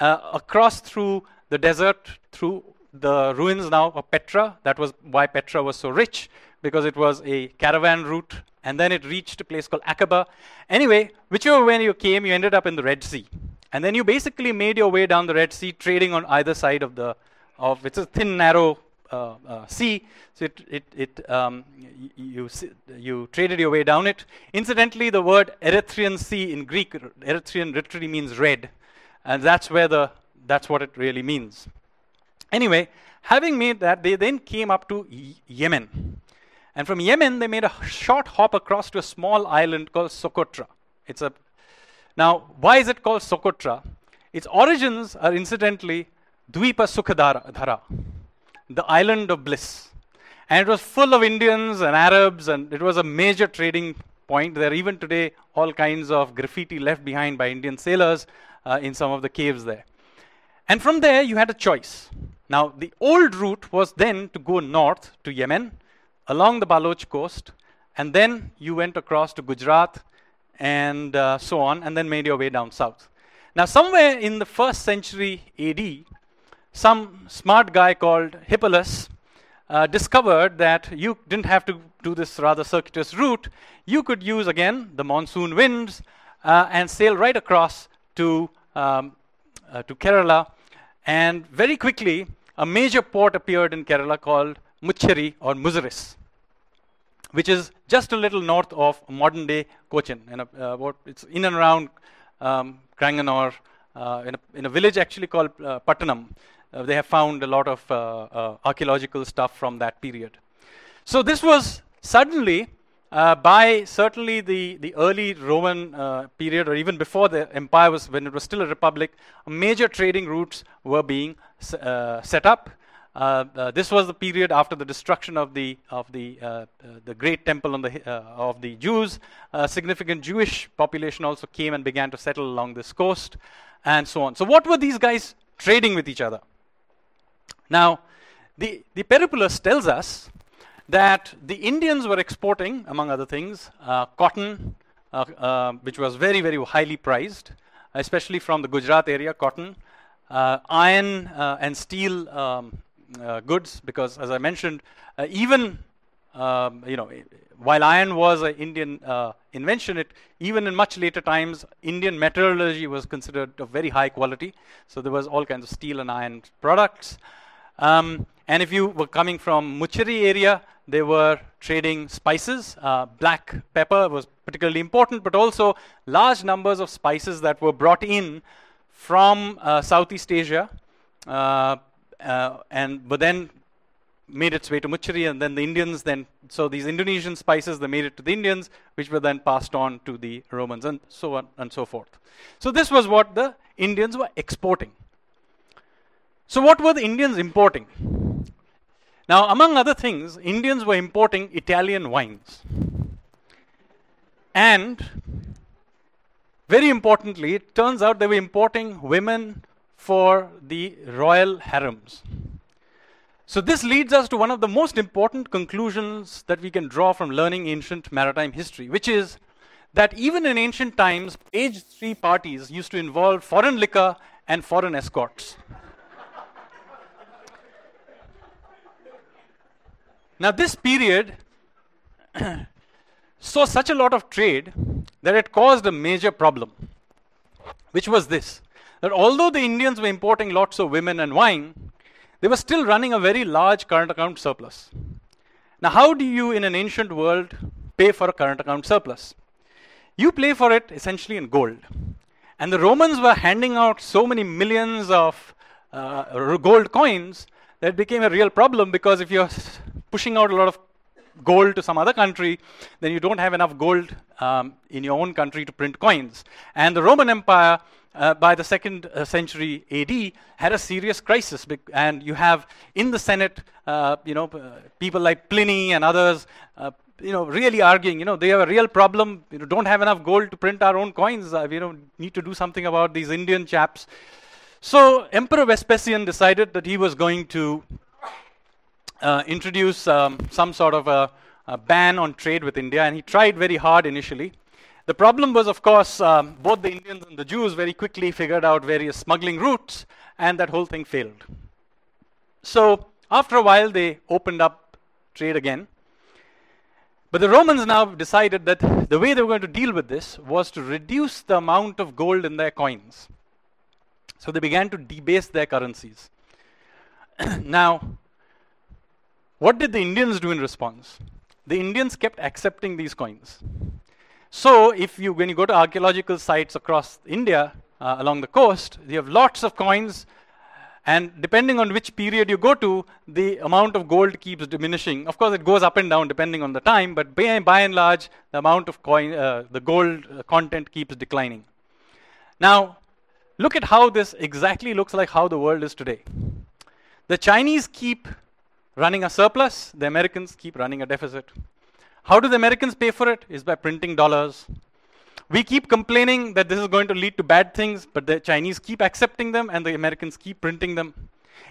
uh, across through the desert, through the ruins now of Petra. That was why Petra was so rich, because it was a caravan route and then it reached a place called Aqaba. Anyway, whichever way you came, you ended up in the Red Sea. And then you basically made your way down the Red Sea, trading on either side of the, of it's a thin, narrow uh, uh, sea. So it, it, it um, you, you traded your way down it. Incidentally, the word Erythraean Sea in Greek, Erythraean literally means red, and that's where the that's what it really means. Anyway, having made that, they then came up to Yemen. And from Yemen, they made a short hop across to a small island called Socotra. It's a now, why is it called Socotra? Its origins are incidentally Dvipa Sukhadhara, the island of bliss. And it was full of Indians and Arabs, and it was a major trading point. There are even today all kinds of graffiti left behind by Indian sailors uh, in some of the caves there. And from there, you had a choice. Now, the old route was then to go north to Yemen, along the Baloch coast, and then you went across to Gujarat and uh, so on, and then made your way down south. Now, somewhere in the first century AD, some smart guy called Hippalus uh, discovered that you didn't have to do this rather circuitous route. You could use again the monsoon winds uh, and sail right across to, um, uh, to Kerala. And very quickly, a major port appeared in Kerala called Mucheri or Muziris which is just a little north of modern day Cochin. In a, uh, it's in and around um, Cranganore, uh, in, a, in, a, village actually called uh, Pattanam. Uh, they have found a lot of uh, uh, archaeological stuff from that period. So this was suddenly, by certainly the, the early Roman period, or even before the empire was, when it was still a republic, major trading routes were being set up. Uh, uh, this was the period after the destruction of the of the uh, the great temple the, of the Jews. A significant Jewish population also came and began to settle along this coast, and so on. So, what were these guys trading with each other? Now, the the Periplus tells us that the Indians were exporting, among other things, uh, cotton, uh, uh, which was very, very highly prized, especially from the Gujarat area, cotton, iron and steel um, uh, goods because, as I mentioned, uh, even um, you know while iron was an Indian uh, invention, it even in much later times, Indian metallurgy was considered of very high quality. So there was all kinds of steel and iron products. Um, and if you were coming from Mucheri area, they were trading spices. Uh, black pepper was particularly important, but also large numbers of spices that were brought in from uh, Southeast Asia, uh, uh and but then made its way to Mucheri, and then the Indians then, so these Indonesian spices, they made it to the Indians, which were then passed on to the Romans, and so on and so forth. So this was what the Indians were exporting. So what were the Indians importing? Now, among other things, Indians were importing Italian wines. And very importantly, it turns out they were importing women for the royal harems. So this leads us to one of the most important conclusions that we can draw from learning ancient maritime history, which is that even in ancient times, Page three parties used to involve foreign liquor and foreign escorts. now, this period saw such a lot of trade that it caused a major problem, which was this that although the Indians were importing lots of women and wine, they were still running a very large current account surplus. Now, how do you in an ancient world pay for a current account surplus? You pay for it essentially in gold. And the Romans were handing out so many millions of uh, gold coins that became a real problem because if you're pushing out a lot of gold to some other country, then you don't have enough gold um, in your own country to print coins. And the Roman Empire uh, by the second uh, century AD, had a serious crisis. And you have in the Senate, uh, you know, people like Pliny and others, uh, you know, really arguing, you know, they have a real problem. You know, don't have enough gold to print our own coins. Uh, you know, need to do something about these Indian chaps. So Emperor Vespasian decided that he was going to uh, introduce um, some sort of a, a ban on trade with India, and he tried very hard initially. The problem was, of course, um, both the Indians and the Jews very quickly figured out various smuggling routes, and that whole thing failed. So, after a while, they opened up trade again. But the Romans now decided that the way they were going to deal with this was to reduce the amount of gold in their coins. So they began to debase their currencies. now, what did the Indians do in response? The Indians kept accepting these coins. So, if you, when you go to archaeological sites across India, uh, along the coast, you have lots of coins, and depending on which period you go to, the amount of gold keeps diminishing. Of course, it goes up and down depending on the time, but by, by and large, the amount of coin, uh, the gold uh, content keeps declining. Now, look at how this exactly looks like how the world is today. The Chinese keep running a surplus, the Americans keep running a deficit. How do the Americans pay for it? Is by printing dollars. We keep complaining that this is going to lead to bad things, but the Chinese keep accepting them and the Americans keep printing them.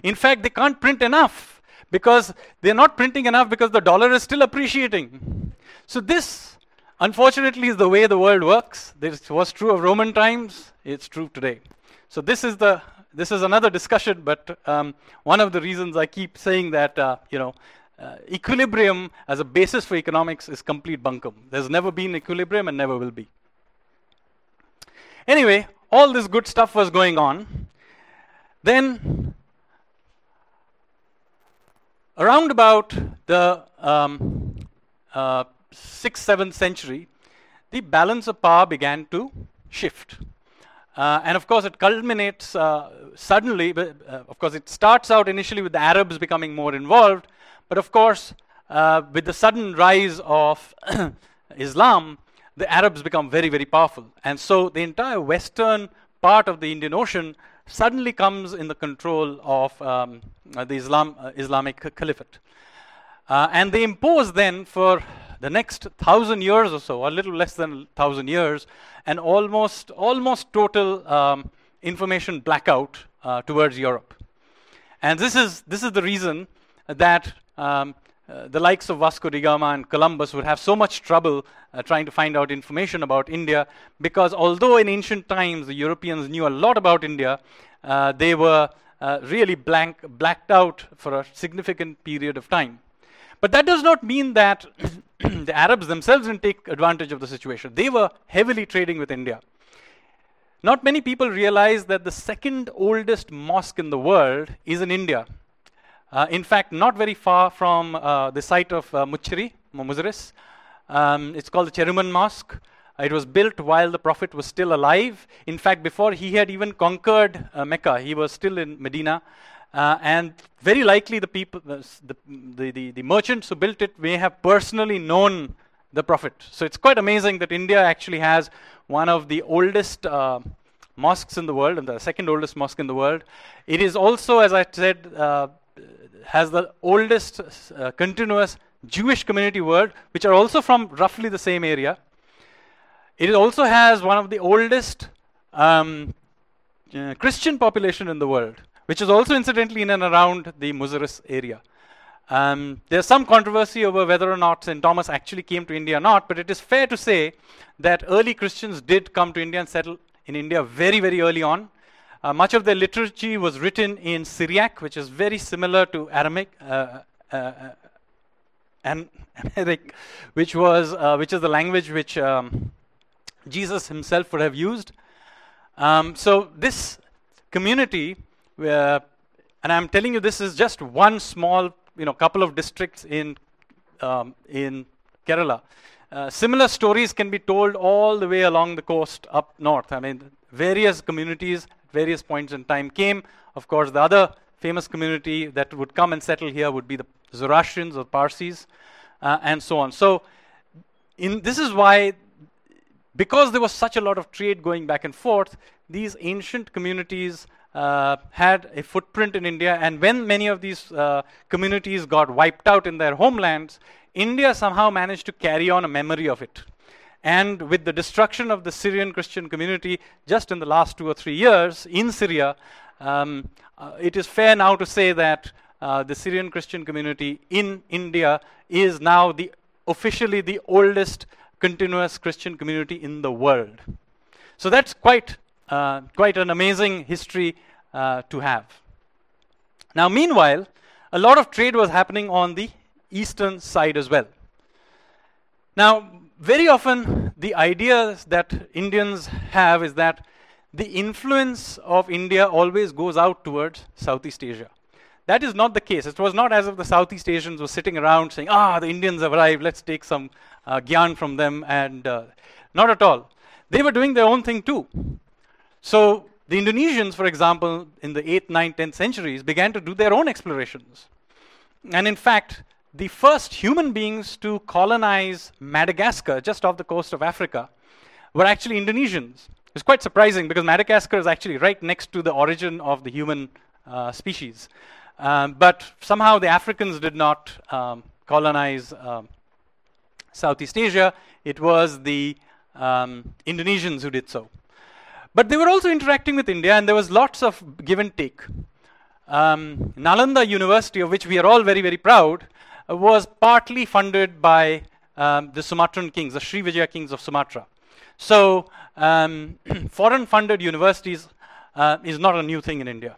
In fact, they can't print enough because they're not printing enough because the dollar is still appreciating. So, this, unfortunately, is the way the world works. This was true of Roman times, it's true today. So, this is the this is another discussion, but um, one of the reasons I keep saying that, uh, you know, uh, equilibrium as a basis for economics is complete bunkum. There's never been equilibrium and never will be. Anyway, all this good stuff was going on. Then, around about the um, uh, 6th, 7th century, the balance of power began to shift. Uh, and of course, it culminates uh, suddenly. But, uh, of course, it starts out initially with the Arabs becoming more involved, but of course, uh, with the sudden rise of Islam, the Arabs become very, very powerful. And so the entire western part of the Indian Ocean suddenly comes in the control of um, the Islam, uh, Islamic Caliphate. Uh, and they impose then for the next thousand years or so, a little less than thousand years, an almost, almost total um, information blackout uh, towards Europe. And this is, this is the reason that um, uh, the likes of Vasco da Gama and Columbus would have so much trouble uh, trying to find out information about India because although in ancient times the Europeans knew a lot about India, uh, they were uh, really blank, blacked out for a significant period of time. But that does not mean that the Arabs themselves didn't take advantage of the situation. They were heavily trading with India. Not many people realize that the second oldest mosque in the world is in India. Uh, in fact, not very far from uh, the site of uh, Muchiri. Um, it's called the Cheraman Mosque. It was built while the Prophet was still alive. In fact, before he had even conquered uh, Mecca, he was still in Medina. Uh, and very likely the people, the, the, the, the, merchants who built it may have personally known the Prophet. So it's quite amazing that India actually has one of the oldest uh, mosques in the world, and the second oldest mosque in the world. It is also, as I said, uh, has the oldest uh, continuous Jewish community world, which are also from roughly the same area. It also has one of the oldest um, uh, Christian population in the world, which is also incidentally in and around the Muziris area. Um, there's some controversy over whether or not St. Thomas actually came to India or not, but it is fair to say that early Christians did come to India and settle in India very, very early on. Uh, much of their liturgy was written in Syriac, which is very similar to Aramaic, uh, uh, uh and which was uh, which is the language which um, Jesus himself would have used. Um, so this community, and I'm telling you, this is just one small, you know, couple of districts in um, in Kerala. Uh, similar stories can be told all the way along the coast up north. I mean, various communities at various points in time came. Of course, the other famous community that would come and settle here would be the Zoroastrians or Parsis, uh, and so on. So, in, this is why, because there was such a lot of trade going back and forth, these ancient communities uh, had a footprint in India, and when many of these uh, communities got wiped out in their homelands, India somehow managed to carry on a memory of it. And with the destruction of the Syrian Christian community just in the last two or three years in Syria, um, uh, it is fair now to say that uh, the Syrian Christian community in India is now the officially the oldest continuous Christian community in the world. So that's quite uh, quite an amazing history uh, to have. Now, meanwhile, a lot of trade was happening on the eastern side as well. Now, very often the ideas that Indians have is that the influence of India always goes out towards Southeast Asia. That is not the case. It was not as if the Southeast Asians were sitting around saying, ah, the Indians have arrived, let's take some uh, gyan from them, and uh, not at all. They were doing their own thing too. So, the Indonesians, for example, in the 8th, 9th, 10th centuries, began to do their own explorations. And in fact, the first human beings to colonize Madagascar, just off the coast of Africa, were actually Indonesians. It's quite surprising because Madagascar is actually right next to the origin of the human uh, species. Um, but somehow the Africans did not um, colonize um, Southeast Asia. It was the um, Indonesians who did so. But they were also interacting with India, and there was lots of give and take. Um, Nalanda University, of which we are all very, very proud, was partly funded by um, the Sumatran kings, the Srivijaya kings of Sumatra. So, um, foreign funded universities uh, is not a new thing in India.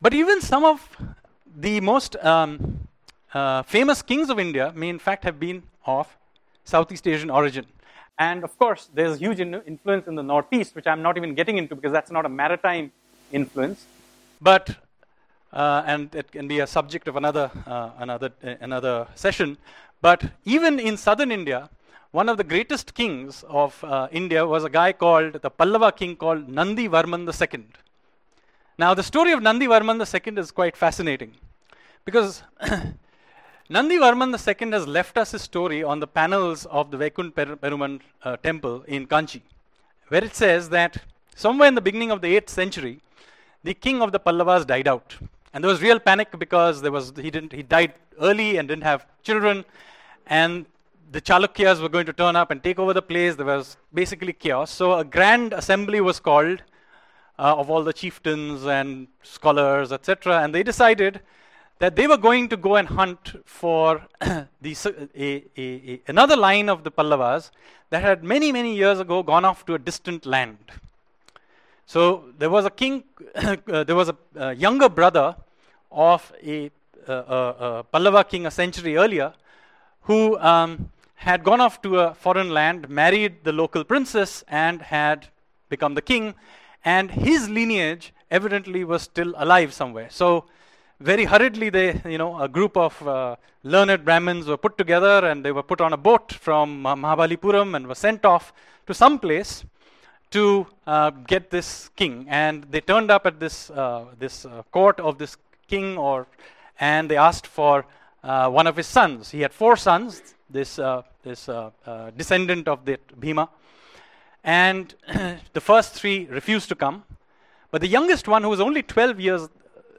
But even some of the most um, uh, famous kings of India may, in fact, have been of Southeast Asian origin. And of course, there's huge in- influence in the Northeast, which I'm not even getting into because that's not a maritime influence. But uh, and it can be a subject of another, uh, another, uh, another session. But even in southern India, one of the greatest kings of uh, India was a guy called, the Pallava king called Nandi Varman II. Now, the story of Nandi Varman II is quite fascinating because Nandi Varman II has left us his story on the panels of the Vaikunth Perumal uh, temple in Kanchi, where it says that somewhere in the beginning of the 8th century, the king of the Pallavas died out. And there was real panic because there was, he, didn't, he died early and didn't have children. And the Chalukyas were going to turn up and take over the place. There was basically chaos. So a grand assembly was called uh, of all the chieftains and scholars, etc. And they decided that they were going to go and hunt for the, a, a, a, another line of the Pallavas that had many, many years ago gone off to a distant land. So there was a king, uh, there was a, a, younger brother of a a Pallava king a century earlier who um, had gone off to a foreign land, married the local princess, and had become the king. And his lineage evidently was still alive somewhere. So, very hurriedly, they, you know, a group of uh, learned Brahmins were put together and they were put on a boat from Mahabalipuram and were sent off to some place to uh, get this king. And they turned up at this, uh, this uh, court of this king, or, and they asked for uh, one of his sons. He had four sons, this, uh, this descendant of the Bhima. And the first three refused to come. But the youngest one, who was only 12 years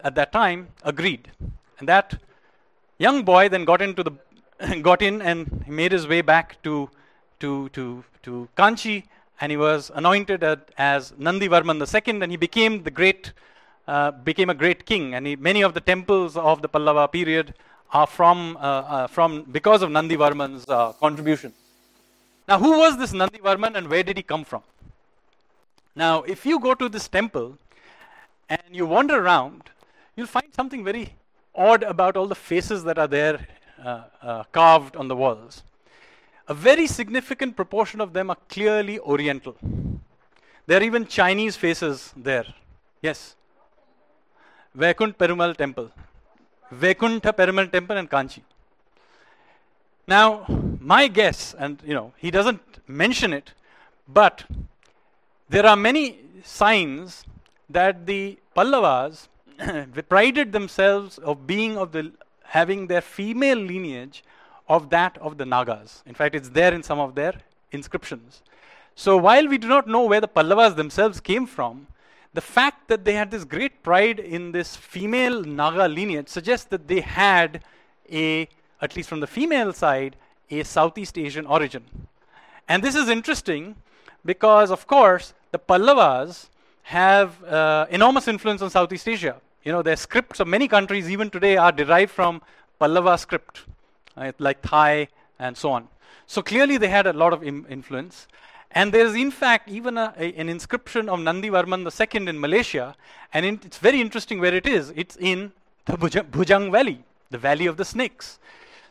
at that time, agreed. And that young boy then got into the got in and made his way back to to to to Kanchi, and he was anointed as Nandivarman II, and he became the great uh, became a great king. And he, many of the temples of the Pallava period are from uh, uh, from because of Nandivarman's uh, contribution. Now, who was this Nandivarman, and where did he come from? Now, if you go to this temple and you wander around, you'll find something very odd about all the faces that are there uh, uh, carved on the walls. A very significant proportion of them are clearly Oriental. There are even Chinese faces there. Yes. Vaikunt Perumal Temple. Vaikuntha Perumal Temple and Kanchi. Now, my guess, and you know, he doesn't mention it, but there are many signs that the Pallavas prided themselves of being of the having their female lineage of that of the Nagas. In fact, it's there in some of their inscriptions. So while we do not know where the Pallavas themselves came from, the fact that they had this great pride in this female Naga lineage suggests that they had a, at least from the female side, a Southeast Asian origin. And this is interesting because, of course, the Pallavas have uh, enormous influence on Southeast Asia. You know, their scripts of many countries, even today, are derived from Pallava script, right, like Thai and so on. So clearly, they had a lot of Im- influence. And there is, in fact, even a, a, an inscription of Nandivarman II in Malaysia, and in, it's very interesting where it is. It's in the Bujang Valley, the Valley of the Snakes.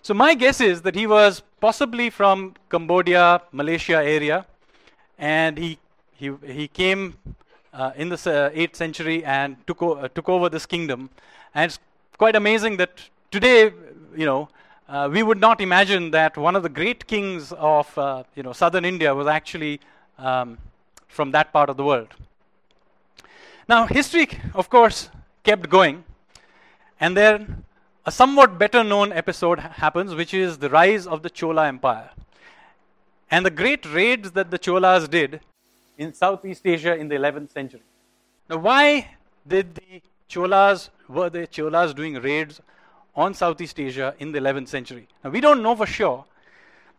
So my guess is that he was possibly from Cambodia, Malaysia area, and he he he came uh, in the uh, 8th century and took, uh, took over this kingdom. And it's quite amazing that today, you know, uh, we would not imagine that one of the great kings of, uh, you know, southern India was actually um, from that part of the world. Now, history, of course, kept going. And then a somewhat better known episode happens, which is the rise of the Chola Empire. And the great raids that the Cholas did in Southeast Asia in the 11th century. Now, why did the Cholas, were the Cholas doing raids on Southeast Asia in the 11th century? Now, we don't know for sure,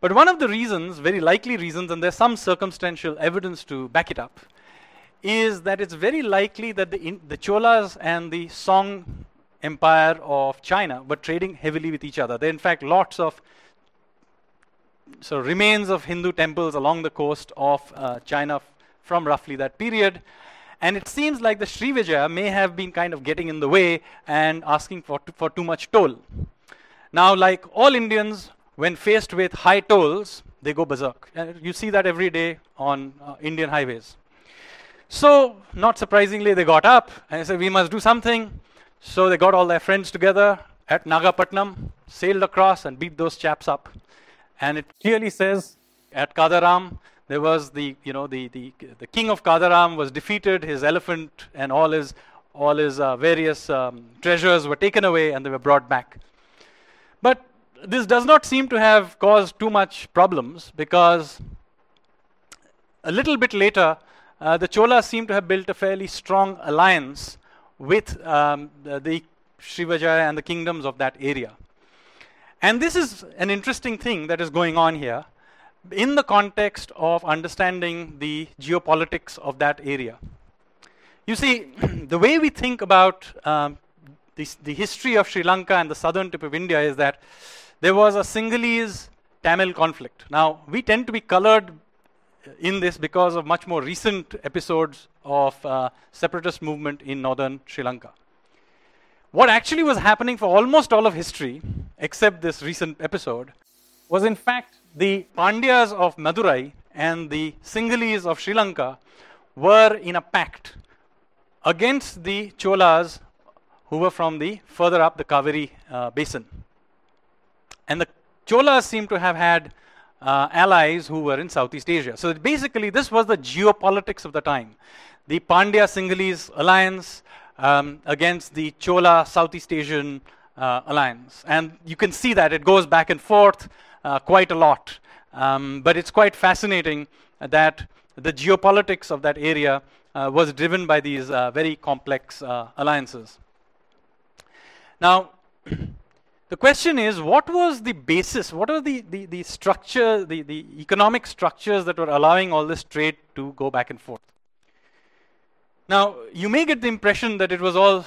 but one of the reasons, very likely reasons, and there's some circumstantial evidence to back it up, is that it's very likely that the, in, the Cholas and the Song Empire of China were trading heavily with each other. There are, in fact, lots of so remains of Hindu temples along the coast of uh, China from roughly that period. And it seems like the Srivijaya may have been kind of getting in the way and asking for, for too much toll. Now, like all Indians, when faced with high tolls, they go berserk. Uh, you see that every day on uh, Indian highways. So, not surprisingly, they got up and said, We must do something. So, they got all their friends together at Nagapatnam, sailed across, and beat those chaps up. And it clearly says at Kadaram, there was the you know the the the king of Kadaram was defeated. His elephant and all his all his uh, various um, treasures were taken away and they were brought back. But this does not seem to have caused too much problems because a little bit later, uh, the Cholas seem to have built a fairly strong alliance with um, the, the Srivijaya and the kingdoms of that area. And this is an interesting thing that is going on here in the context of understanding the geopolitics of that area. You see, the way we think about um, the, the history of Sri Lanka and the southern tip of India is that there was a Sinhalese Tamil conflict. Now, we tend to be colored in this because of much more recent episodes of uh, separatist movement in northern Sri Lanka. What actually was happening for almost all of history, except this recent episode, was in fact the Pandyas of Madurai and the Sinhalese of Sri Lanka were in a pact against the Cholas who were from the further up the Kaveri uh, basin. And the Cholas seem to have had uh, allies who were in Southeast Asia. So basically, this was the geopolitics of the time. The Pandya Sinhalese alliance um, against the Chola Southeast Asian uh, alliance. And you can see that it goes back and forth uh, quite a lot. Um, but it's quite fascinating that the geopolitics of that area uh, was driven by these uh, very complex uh, alliances. Now, the question is what was the basis, what are the, the, the structure, the, the economic structures that were allowing all this trade to go back and forth? Now, you may get the impression that it was all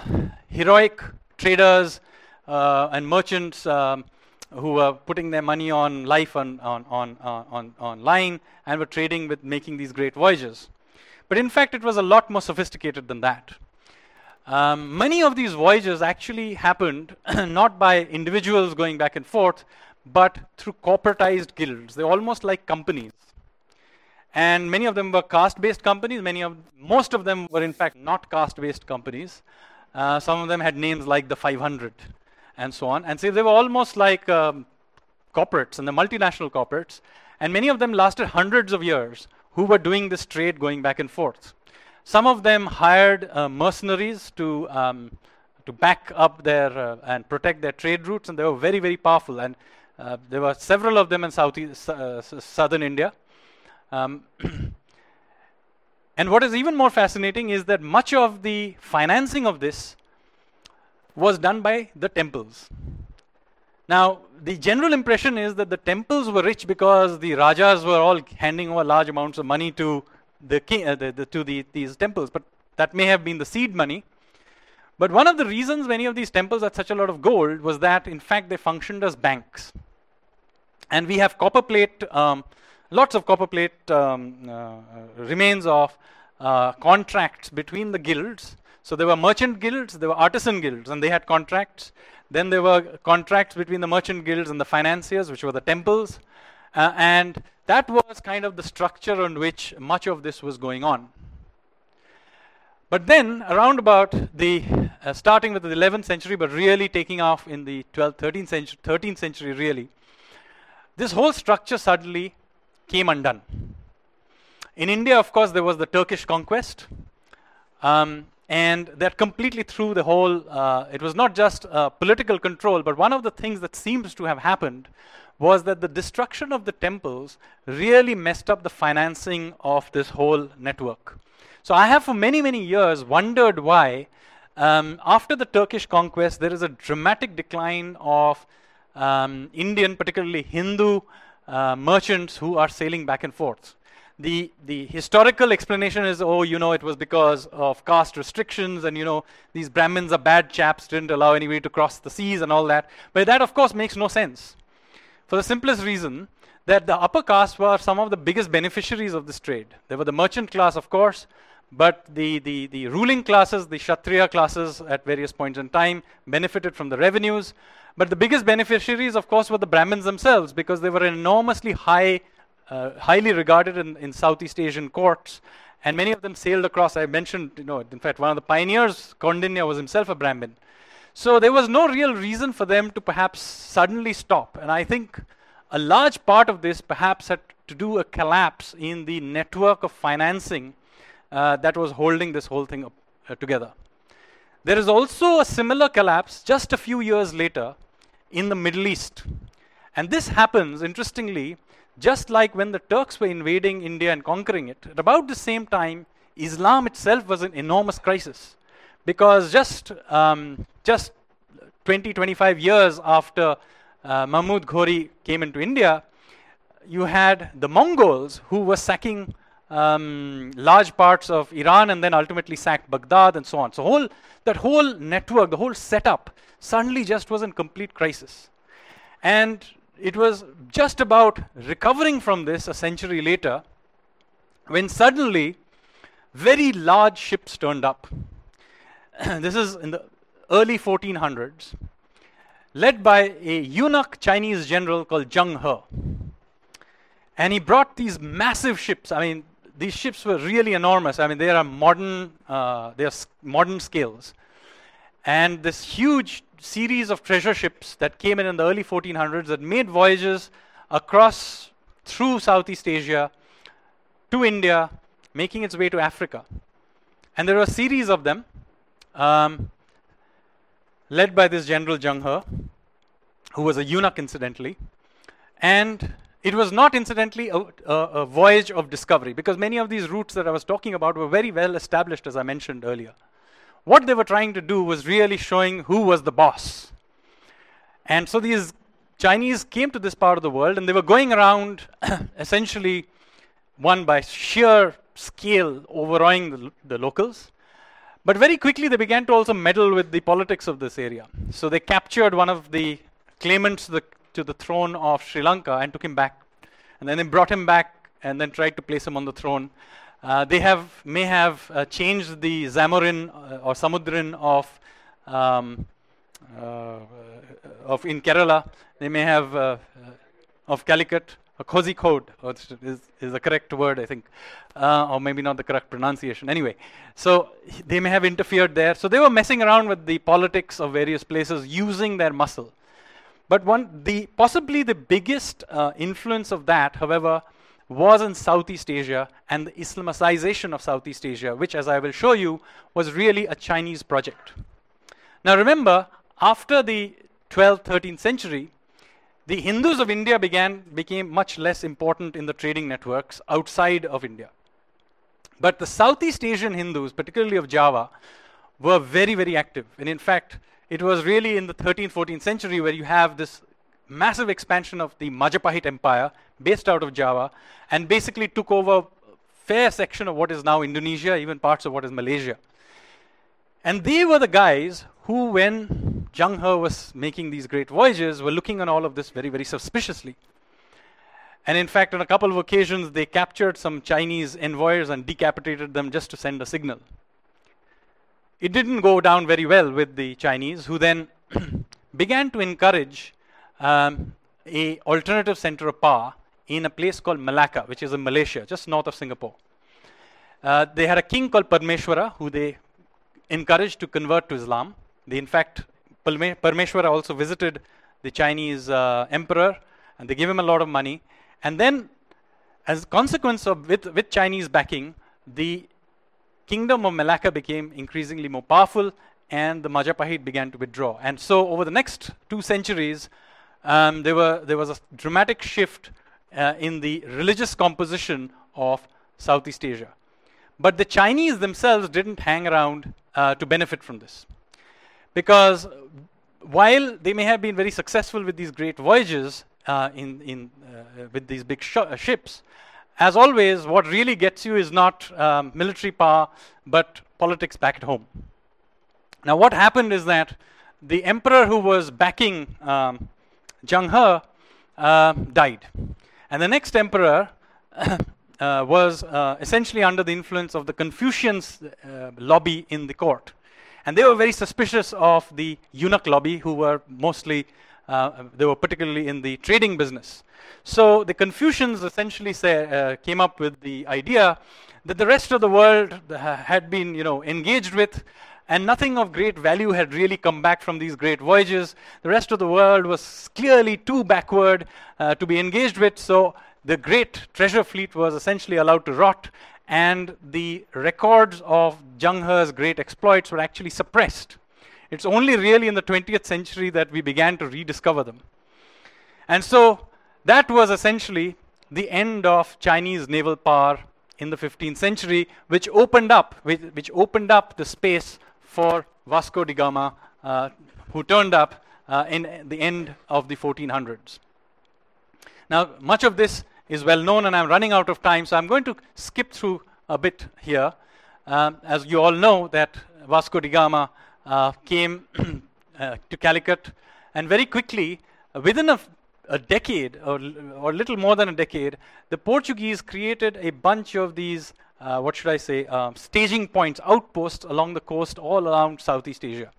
heroic traders uh, and merchants um, who were putting their money on life on, on, on, on, on line and were trading with making these great voyages. But in fact, it was a lot more sophisticated than that. Um, many of these voyages actually happened not by individuals going back and forth, but through corporatized guilds. They're almost like companies. And many of them were caste-based companies. Many of, most of them were in fact not caste-based companies. Uh, some of them had names like the 500 and so on. And so they were almost like um, corporates and the multinational corporates. And many of them lasted hundreds of years who were doing this trade going back and forth. Some of them hired uh, mercenaries to, um, to back up their uh, and protect their trade routes, and they were very, very powerful. And uh, there were several of them in southeast, uh, southern India. Um, and what is even more fascinating is that much of the financing of this was done by the temples. Now, the general impression is that the temples were rich because the rajas were all handing over large amounts of money to the king, uh, the, the, to the, these temples, but that may have been the seed money. But one of the reasons many of these temples had such a lot of gold was that, in fact, they functioned as banks. And we have copper plate, um, lots of copper plate um, uh, remains of uh, contracts between the guilds so there were merchant guilds, there were artisan guilds, and they had contracts. Then there were contracts between the merchant guilds and the financiers, which were the temples. Uh, and that was kind of the structure on which much of this was going on. But then, around about the uh, starting with the 11th century, but really taking off in the 12th, 13th century, 13th century, really, this whole structure suddenly came undone. In India, of course, there was the Turkish conquest. Um, and that completely threw the whole. Uh, it was not just uh, political control, but one of the things that seems to have happened was that the destruction of the temples really messed up the financing of this whole network. So I have for many, many years wondered why, um, after the Turkish conquest, there is a dramatic decline of um, Indian, particularly Hindu, uh, merchants who are sailing back and forth the, the historical explanation is, oh, you know, it was because of caste restrictions and, you know, these Brahmins are bad chaps, didn't allow anybody to cross the seas and all that. But that, of course, makes no sense. For the simplest reason that the upper caste were some of the biggest beneficiaries of this trade. They were the merchant class, of course, but the, the, the ruling classes, the Kshatriya classes at various points in time, benefited from the revenues. But the biggest beneficiaries, of course, were the Brahmins themselves because they were enormously high highly regarded in, in Southeast Asian courts, and many of them sailed across. I mentioned, you know, in fact, one of the pioneers, Kaundinya, was himself a Brahmin. So there was no real reason for them to perhaps suddenly stop. And I think a large part of this perhaps had to do a collapse in the network of financing uh, that was holding this whole thing up, uh, together. There is also a similar collapse just a few years later in the Middle East. And this happens, interestingly, just like when the Turks were invading India and conquering it, at about the same time, Islam itself was an enormous crisis. Because just, um, just 20, 25 years after uh, Mahmud Ghori came into India, you had the Mongols who were sacking um, large parts of Iran and then ultimately sacked Baghdad and so on. So whole, that whole network, the whole setup, suddenly just was in complete crisis. And it was just about recovering from this a century later when suddenly very large ships turned up. this is in the early 1400s, led by a eunuch Chinese general called Zheng He. And he brought these massive ships. I mean, these ships were really enormous. I mean, they are modern, uh, they are modern scales. And this huge series of treasure ships that came in in the early 1400s that made voyages across through Southeast Asia to India, making its way to Africa. And there were a series of them, um, led by this General Zheng He, who was a eunuch, incidentally. And it was not, incidentally, a, a, a, voyage of discovery, because many of these routes that I was talking about were very well established, as I mentioned earlier. What they were trying to do was really showing who was the boss. And so these Chinese came to this part of the world, and they were going around essentially, one by sheer scale, overawing the, the locals. But very quickly, they began to also meddle with the politics of this area. So they captured one of the claimants to the to the throne of Sri Lanka and took him back. And then they brought him back and then tried to place him on the throne. Uh, they have may have uh, changed the Zamorin uh, or Samudrin of um, uh, of in Kerala. They may have of Calicut a Kozhikode is, is the correct word, I think, or maybe not the correct pronunciation. Anyway, so they may have interfered there. So they were messing around with the politics of various places using their muscle. But one, the, possibly the biggest uh, influence of that, however, was in Southeast Asia and the Islamicization of Southeast Asia, which, as I will show you, was really a Chinese project. Now remember, after the 12th, 13th century, the Hindus of India began, became much less important in the trading networks outside of India. But the Southeast Asian Hindus, particularly of Java, were very, very active. And in fact, it was really in the 13th, 14th century where you have this massive expansion of the Majapahit Empire based out of Java and basically took over fair section of what is now Indonesia, even parts of what is Malaysia. And they were the guys who, when Zheng He was making these great voyages, were looking on all of this very, very suspiciously. And in fact, on a couple of occasions, they captured some Chinese envoys and decapitated them just to send a signal. It didn't go down very well with the Chinese, who then began to encourage um, a alternative center of power in a place called Malacca, which is in Malaysia, just north of Singapore. Uh, they had a king called Parmeshwara, who they encouraged to convert to Islam. They, in fact, Parmeshwara also visited the Chinese uh, emperor, and they gave him a lot of money. And then, as a consequence of with, with Chinese backing, the kingdom of Malacca became increasingly more powerful and the Majapahit began to withdraw. And so, over the next two centuries, um, there, were, there was a dramatic shift uh, in the religious composition of Southeast Asia. But the Chinese themselves didn't hang around uh, to benefit from this. Because while they may have been very successful with these great voyages uh, in, in, uh, with these big sh- uh, ships, as always, what really gets you is not um, military power, but politics back at home. Now, what happened is that the emperor who was backing um, Zheng He uh, died. And the next emperor uh, was uh, essentially under the influence of the Confucians uh, lobby in the court. And they were very suspicious of the eunuch lobby, who were mostly, they were particularly in the trading business. So the Confucians essentially say, came up with the idea that the rest of the world had been, you know, engaged with, and nothing of great value had really come back from these great voyages. The rest of the world was clearly too backward uh, to be engaged with. So the great treasure fleet was essentially allowed to rot, and the records of Zheng He's great exploits were actually suppressed. It's only really in the 20th century that we began to rediscover them. And so that was essentially the end of Chinese naval power in the 15th century, which opened up, which, which opened up the space for Vasco da Gama, uh, who turned up uh, in the end of the 1400s. Now, much of this is well known, and I'm running out of time, so I'm going to skip through a bit here. Um, as you all know, that Vasco da Gama uh, came uh, to Calicut, and very quickly, within a a decade, or, or little more than a decade, the Portuguese created a bunch of these, uh, what should I say, um, staging points, outposts along the coast all around Southeast Asia.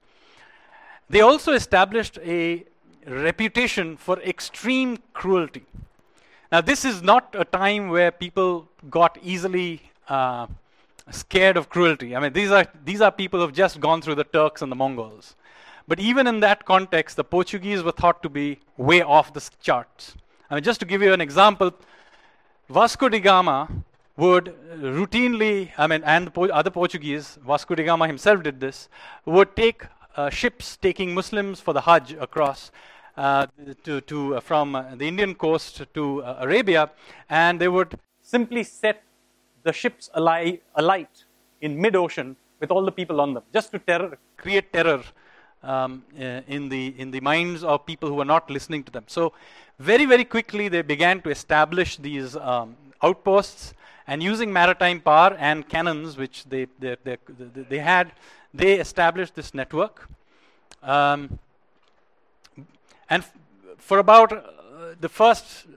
they also established a reputation for extreme cruelty. Now, this is not a time where people got easily uh, scared of cruelty. I mean, these are, these are people who've just gone through the Turks and the Mongols. But even in that context, the Portuguese were thought to be way off the charts. I mean, just to give you an example, Vasco da Gama would routinely, I mean, and the other Portuguese, Vasco da Gama himself did this, would take uh, ships taking Muslims for the Hajj across uh, to, to, uh, from uh, the Indian coast to uh, Arabia, and they would simply set the ships alight, alight in mid-ocean with all the people on them, just to terror, create terror um, uh, in, the, in the minds of people who are not listening to them. So very, very quickly they began to establish these um, outposts and using maritime power and cannons, which they, they, they, they had, they established this network. Um, and for about uh, the first,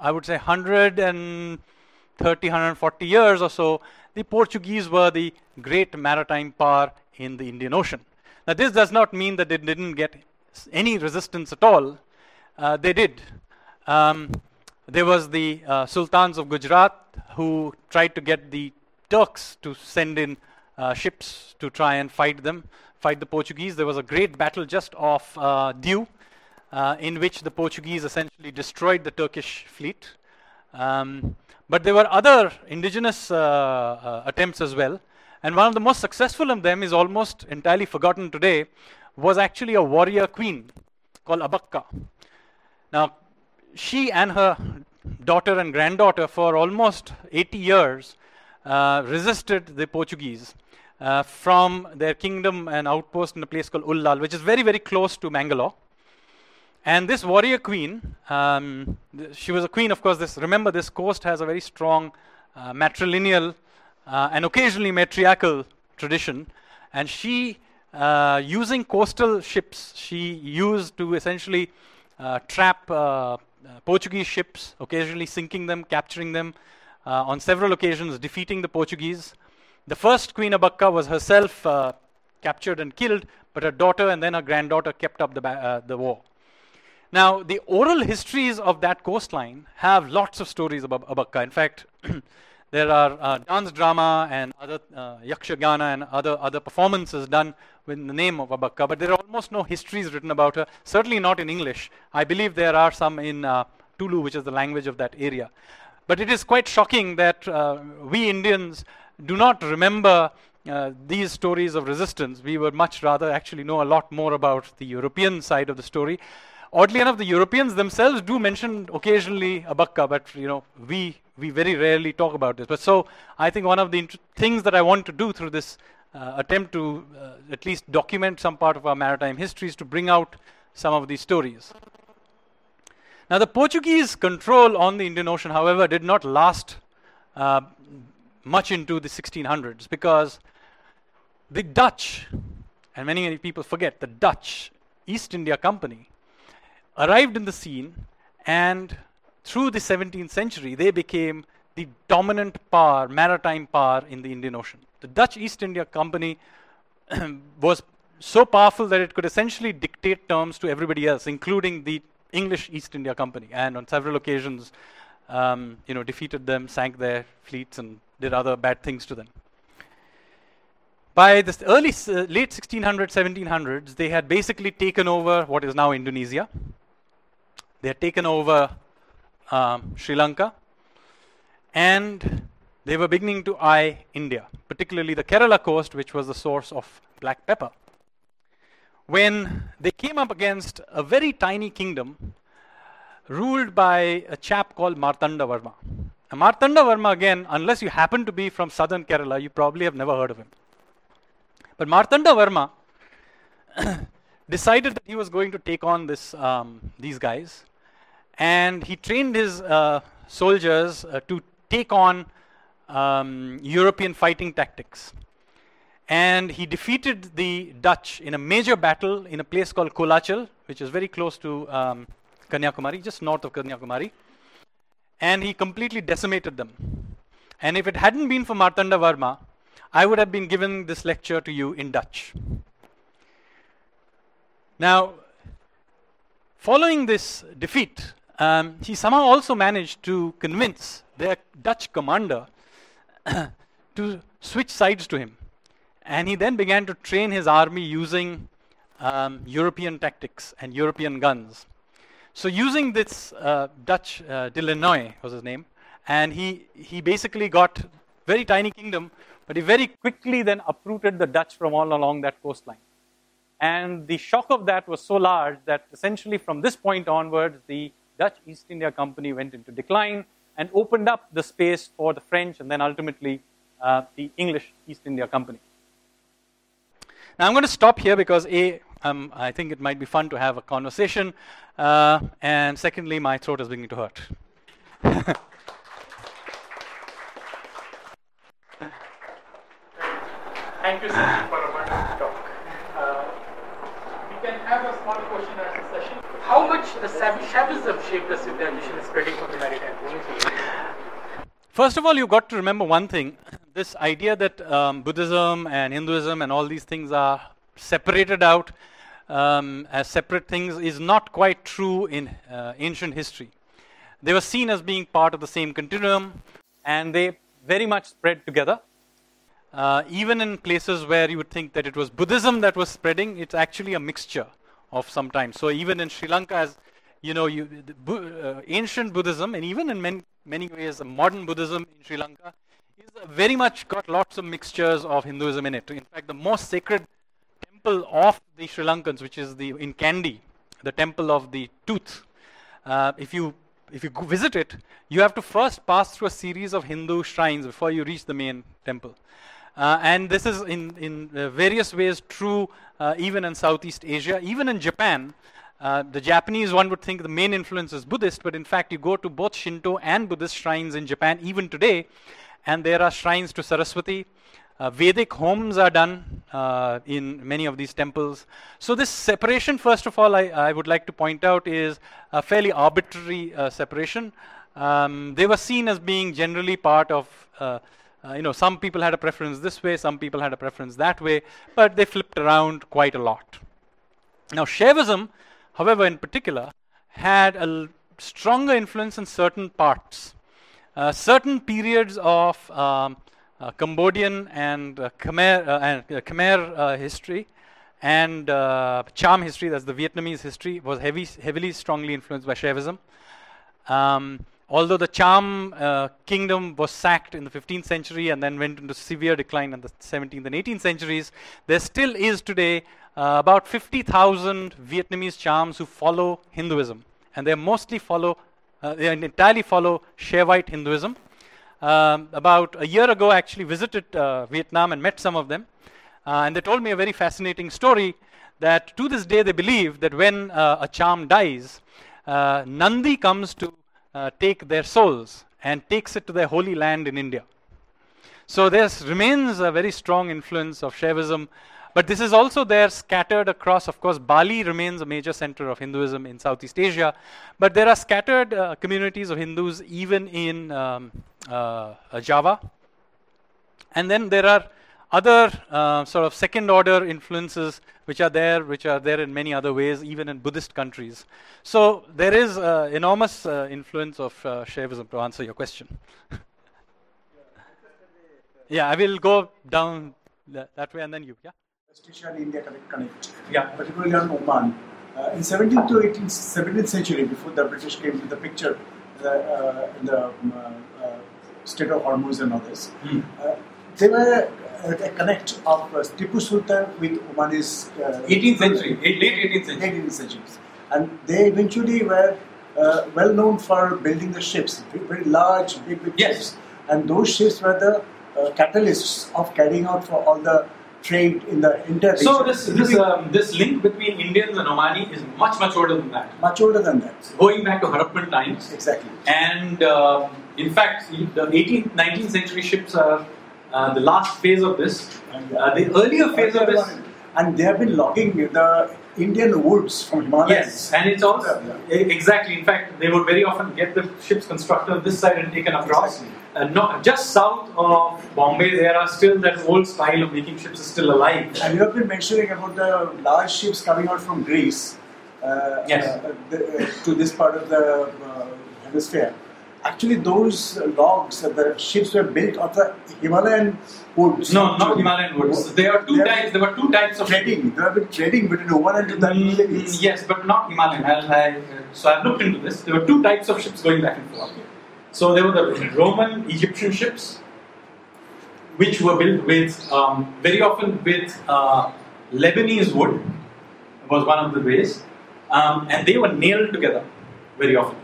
I would say, 130, 140 years or so, the Portuguese were the great maritime power in the Indian Ocean. Now, this does not mean that they didn't get any resistance at all. Uh, they did. Um, there was the uh, sultans of Gujarat who tried to get the Turks to send in uh, ships to try and fight them, fight the Portuguese. There was a great battle just off uh, Diu, uh, in which the Portuguese essentially destroyed the Turkish fleet. Um, but there were other indigenous uh, uh, attempts as well. And one of the most successful of them is almost entirely forgotten today, was actually a warrior queen called Abakka. Now, she and her daughter and granddaughter for almost 80 years uh, resisted the Portuguese uh, from their kingdom and outpost in a place called Ullal, which is very, very close to Mangalore. And this warrior queen, um, th- she was a queen, of course. This remember, this coast has a very strong uh, matrilineal uh, and occasionally matriarchal tradition, and she, uh, using coastal ships, she used to essentially uh, trap Uh, Portuguese ships, occasionally sinking them, capturing them. Uh, on several occasions, defeating the Portuguese. The first Queen Abakka was herself uh, captured and killed, but her daughter and then her granddaughter kept up the, the war. Now, the oral histories of that coastline have lots of stories about Abakka. In fact, there are uh, dance drama and other uh, yakshagana and other, other performances done with the name of Abakka, but there are almost no histories written about her, certainly not in English. I believe there are some in uh, Tulu, which is the language of that area. But it is quite shocking that uh, we Indians do not remember uh, these stories of resistance. We would much rather actually know a lot more about the European side of the story oddly enough, the Europeans themselves do mention occasionally Abakka, but you know, we we very rarely talk about this. But so I think one of the things that I want to do through this uh, attempt to uh, at least document some part of our maritime history is to bring out some of these stories. Now, the Portuguese control on the Indian Ocean, however, did not last uh, much into the 1600s because the Dutch, and many, many people forget, the Dutch East India Company arrived in the scene, and through the 17th century, they became the dominant power, maritime power in the Indian Ocean. The Dutch East India Company was so powerful that it could essentially dictate terms to everybody else, including the English East India Company, and on several occasions, um, you know, defeated them, sank their fleets, and did other bad things to them. By the early, uh, late 1600s, 1700s, they had basically taken over what is now Indonesia. They had taken over um, Sri Lanka and they were beginning to eye India, particularly the Kerala coast, which was the source of black pepper. When they came up against a very tiny kingdom ruled by a chap called Martanda Varma. Now, Martanda Varma, again, unless you happen to be from southern Kerala, you probably have never heard of him. But Martanda Varma decided that he was going to take on this, um, these guys and he trained his uh, soldiers uh, to take on um, European fighting tactics. And he defeated the Dutch in a major battle in a place called Kolachal, which is very close to um, Kanyakumari, just north of Kanyakumari. And he completely decimated them. And if it hadn't been for Martanda Varma, I would have been giving this lecture to you in Dutch. Now, following this defeat, um, he somehow also managed to convince their Dutch commander to switch sides to him. And he then began to train his army using um, European tactics and European guns. So, using this uh, Dutch, uh, was his name, and he, he basically got very tiny kingdom, but he very quickly then uprooted the Dutch from all along that coastline. And the shock of that was so large that essentially from this point onwards, the Dutch East India Company went into decline and opened up the space for the French and then ultimately uh, the English East India Company. Now I'm going to stop here because A, um, I think it might be fun to have a conversation, uh, and secondly, my throat is beginning to hurt. Thank you, sir, for a wonderful talk. Uh, we can have a small question and answer session. How much the Shaivism shaped the civilization spreading from the maritime First of all, you've got to remember one thing. This idea that um, Buddhism and Hinduism and all these things are separated out um, as separate things is not quite true in uh, ancient history. They were seen as being part of the same continuum and they very much spread together. Uh, even in places where you would think that it was Buddhism that was spreading, it's actually a mixture of some time. So even in Sri Lanka, as you know, you, uh, ancient Buddhism, and even in many, many ways, modern Buddhism in Sri Lanka, is very much got lots of mixtures of Hinduism in it. In fact, the most sacred temple of the Sri Lankans, which is the in Kandy, the temple of the tooth. Uh, if you if you visit it, you have to first pass through a series of Hindu shrines before you reach the main temple. Uh, and this is in, in uh, various ways true uh, even in Southeast Asia, even in Japan. Uh, the Japanese, one would think the main influence is Buddhist, but in fact, you go to both Shinto and Buddhist shrines in Japan even today, and there are shrines to Saraswati. Uh, Vedic homes are done uh, in many of these temples. So, this separation, first of all, I, I would like to point out, is a fairly arbitrary separation. Um, they were seen as being generally part of uh, you know, some people had a preference this way, some people had a preference that way, but they flipped around quite a lot. Now, Shaivism, however, in particular, had a stronger influence in certain parts. Uh, certain periods of um, uh, Cambodian and uh, Khmer, uh, and, uh, Khmer history and Cham history, that's the Vietnamese history, was heavy, heavily strongly influenced by Shaivism. Um, although the Cham uh, kingdom was sacked in the 15th century and then went into severe decline in the 17th and 18th centuries, there still is today uh, about 50,000 Vietnamese Chams who follow Hinduism. And they mostly follow, uh, they entirely follow Shaivite Hinduism. Um, about a year ago, I actually visited uh, Vietnam and met some of them. Uh, and they told me a very fascinating story that to this day they believe that when uh, a Cham dies, Nandi comes to uh, take their souls and takes it to their holy land in India. So there remains a very strong influence of Shaivism, but this is also there scattered across. Of course, Bali remains a major center of Hinduism in Southeast Asia, but there are scattered uh, communities of Hindus even in um, uh, Java. And then there are other uh, sort of second order influences which are there, which are there in many other ways, even in Buddhist countries. So there is uh, enormous uh, influence of uh, Shaivism to answer your question. yeah, I will go down that, that way and then you. Yeah. West Asia and India connect, connect. Yeah. Particularly on Oman. Uh, in 17th to 18th, 17th century, before the British came to the picture, the, uh, in the um, uh, state of Hormuz and others, mm. They were a connect of uh, Tipu Sultan with Omanis. Uh, 18th century, late 18th century. 18th centuries. And they eventually were uh, well known for building the ships, very large, big, big yes. ships. And those ships were the uh, catalysts of carrying out for all the trade in the inter So this this, um, this link between Indians and Omani is much much older than that. Much older than that. Going back to Harappan times. Exactly. And um, in fact, the 18th, 19th century ships are uh, the last phase of this. Uh, the earlier phase of this. And they have been logging the Indian woods from Himalayas. Yes, and it's also Yeah. exactly. In fact, they would very often get the ships constructed on this side and taken across. Exactly. Uh, no, just south of Bombay, there are still that old style of making ships is still alive. And you have been mentioning about the large ships coming out from Greece uh, Yes. uh, the, uh, to this part of the uh, hemisphere. Actually, those logs, the ships were built of the Himalayan woods. No, not Himalayan woods. There are two types. There were two types of Trading. They have been trading between Oman and the Mm, Middle yes, but not Himalayan. I, so I've looked into this. There were two types of ships going back and forth. So there were the Roman Egyptian ships, which were built with um, very often with uh, Lebanese wood was one of the ways, um, and they were nailed together very often.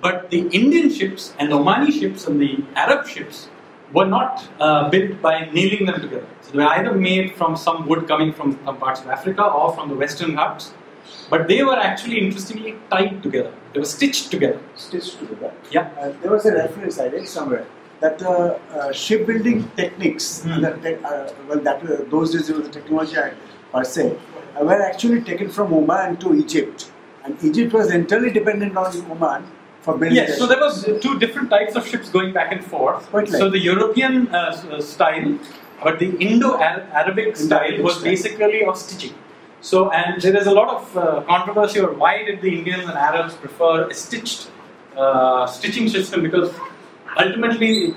But the Indian ships and the Omani ships and the Arab ships were not uh, built by nailing them together. So they were either made from some wood coming from some parts of Africa or from the Western Ghats, but they were actually interestingly tied together. They were stitched together. Stitched together. Yeah. Uh, there was a reference I read somewhere that the uh, shipbuilding techniques, Hmm. that te- uh, well, that uh, those days it was the technology I- per se, uh, were actually taken from Oman to Egypt, and Egypt was entirely dependent on Oman for building. Yes, so there was uh, two different types of ships going back and forth. So the European uh, uh, style, but the Indo-Arabic style was style. basically of stitching. So, and there is a lot of uh, controversy over why did the Indians and Arabs prefer a stitched uh, stitching system because ultimately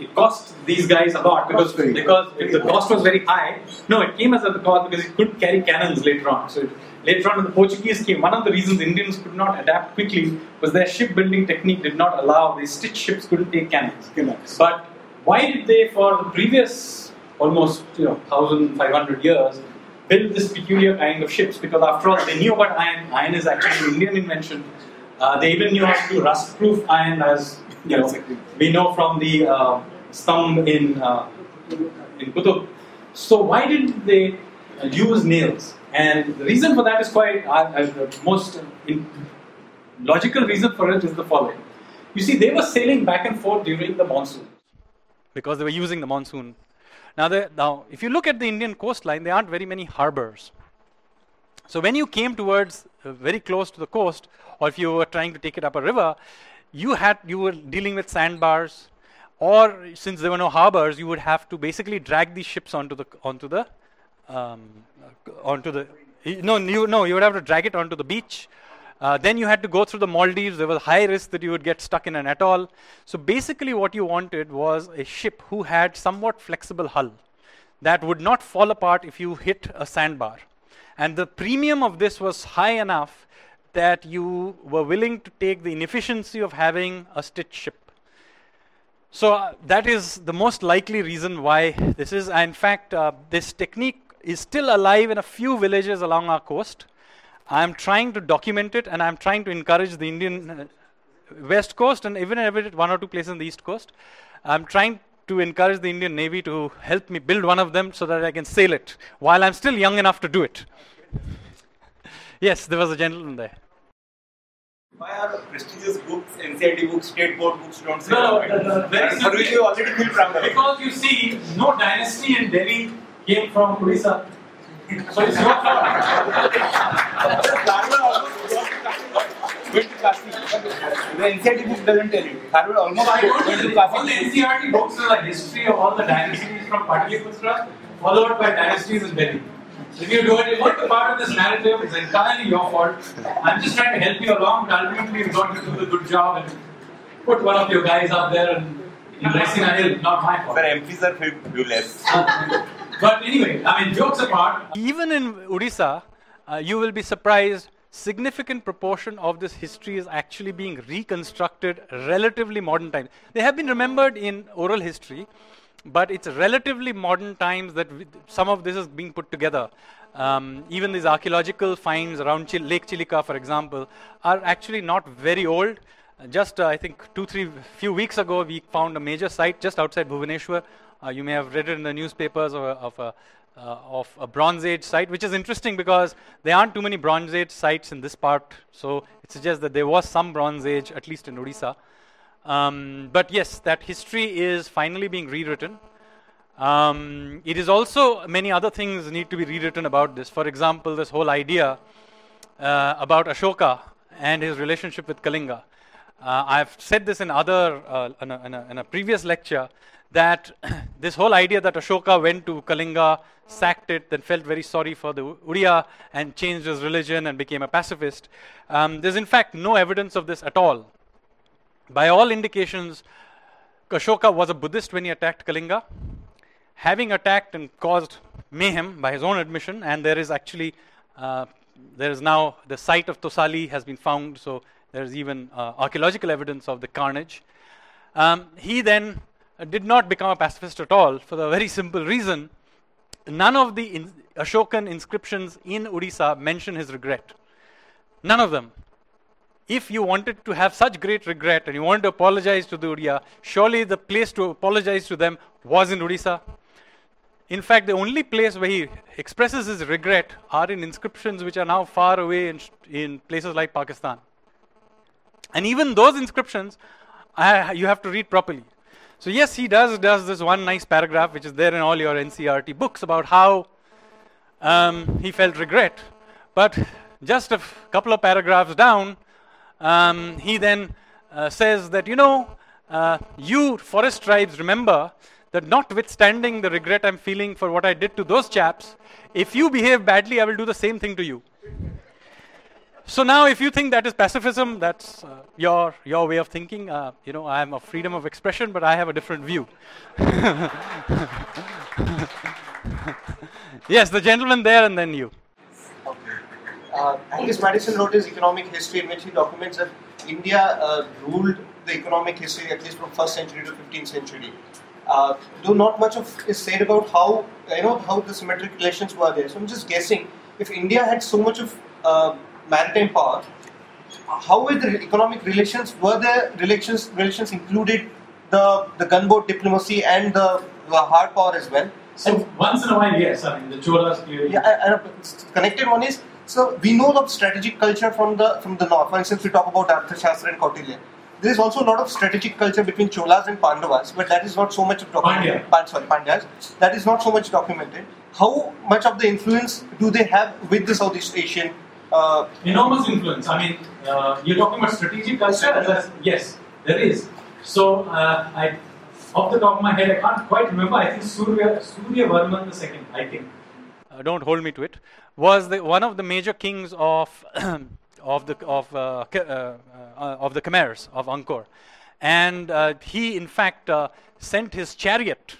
it, cost these guys a lot because because very the cost was very high. No, it came as a cost because it couldn't carry cannons later on. So it, later on, when the Portuguese came, one of the reasons Indians could not adapt quickly was their shipbuilding technique did not allow the stitched ships couldn't take cannons. Cannons. But why did they, for the previous almost you know 1,500 years, build this peculiar kind of ships? Because after all, they knew about iron. Iron is actually an Indian invention. Uh, they even knew how to do rust-proof iron, as you know, we know from the uh, in uh, in Qutub. So why didn't they use nails? And the reason for that is quite uh, the most logical reason for it is the following. You see, they were sailing back and forth during the monsoon. because they were using the monsoon. Now, the, now, if you look at the Indian coastline, there aren't very many harbors. So when you came towards uh, very close to the coast, or if you were trying to take it up a river, you had you were dealing with sandbars, or since there were no harbors, you would have to basically drag these ships onto the onto the um, onto the no you no you would have to drag it onto the beach. Uh, then you had to go through the Maldives. There was high risk that you would get stuck in an atoll. So basically, what you wanted was a ship who had somewhat flexible hull that would not fall apart if you hit a sandbar. And the premium of this was high enough that you were willing to take the inefficiency of having a stitched ship. So uh, that is the most likely reason why this is. In fact, uh, this technique is still alive in a few villages along our coast. I'm trying to document it, and I'm trying to encourage the Indian uh, west coast and even one or two places in the east coast. I'm trying to encourage the Indian Navy to help me build one of them so that I can sail it while I'm still young enough to do it. yes, there was a gentleman there. Why are the prestigious books, NCERT books, state board books don't say No, no, no, very And for which simply- you already feel proud. Because you see, no dynasty in Delhi came from Odisha. So it's your fault. Tharwad almost went to Kashi. The NCERT book doesn't tell you. Tharwad almost I you, all the. NCERT books are the history of all the dynasties from Pataliputra, followed by dynasties in Delhi. If you do it, if you're part of this narrative, it's entirely your fault. I'm just trying to help you along, but ultimately you've got to do the good job and put one of your guys up there and in Raisina Hill, not my fault. Their MPs are fabulous. But anyway, I mean, jokes apart, Even in Odisha, uh, you will be surprised. Significant proportion of this history is actually being reconstructed relatively modern times. They have been remembered in oral history, but it's relatively modern times that some of this is being put together. Um, even these archaeological finds around Chil- Lake Chilika, for example, are actually not very old. Just, uh, I think, two, three, few weeks ago, we found a major site just outside Bhubaneswar. Uh, you may have read it in the newspapers of a, of a, uh, of a Bronze Age site, which is interesting because there aren't too many Bronze Age sites in this part. So it suggests that there was some Bronze Age, at least in Odisha. Um, but yes, that history is finally being rewritten. Um, it is also many other things need to be rewritten about this. For example, this whole idea uh, about Ashoka and his relationship with Kalinga. Uh, I've said this in other uh, in, a, in, a, in, a, previous lecture that this whole idea that Ashoka went to Kalinga, sacked it, then felt very sorry for the Uriya and changed his religion and became a pacifist. Um, there's in fact no evidence of this at all. By all indications, Ashoka was a Buddhist when he attacked Kalinga, having attacked and caused mayhem by his own admission, and there is actually uh, there is now the site of Tosali has been found, so there's even uh, archaeological evidence of the carnage. Um, he then did not become a pacifist at all for the very simple reason none of the in Ashokan inscriptions in Odisha mention his regret. None of them. If you wanted to have such great regret and you wanted to apologize to the Uriya, surely the place to apologize to them was in Odisha. In fact, the only place where he expresses his regret are in inscriptions which are now far away in, in places like Pakistan. And even those inscriptions, I, you have to read properly. So yes, he does does this one nice paragraph which is there in all your NCERT books about how um, he felt regret. But just a couple of paragraphs down, um, he then uh, says that you know, uh, you forest tribes remember that notwithstanding the regret I'm feeling for what I did to those chaps, if you behave badly, I will do the same thing to you. So now, if you think that is pacifism, that's uh, your your way of thinking. Uh, you know, I am of freedom of expression, but I have a different view. yes, the gentleman there, and then you. Uh, Angus Maddison wrote his economic history, in which he documents that India uh, ruled the economic history at least from first century to 15th century. Uh, though not much of is said about how you know how the symmetric relations were there. So I'm just guessing if India had so much of uh, maritime power, how were the economic relations? Were the relations relations included the the gunboat diplomacy and the, the hard power as well? So and once in a while, yes. I mean the Cholas clearly. Yeah, and connected one is so we know of strategic culture from the from the north. For instance, we talk about Arthashastra and Kautilya there is also a lot of strategic culture between Cholas and Pandavas, but that is not so much documented. Pandya. sorry, Pandyas. That is not so much documented. How much of the influence do they have with the Southeast Asian? Uh, Enormous influence. I mean, uh, you're talking about strategic culture. yes, there is. So, uh, I, off the top of my head, I can't quite remember. I think Surya Surya Varman II. I think. Uh, don't hold me to it. Was the, one of the major kings of of the of uh, uh, uh, of the Khmers of Angkor, and he in fact sent his chariot,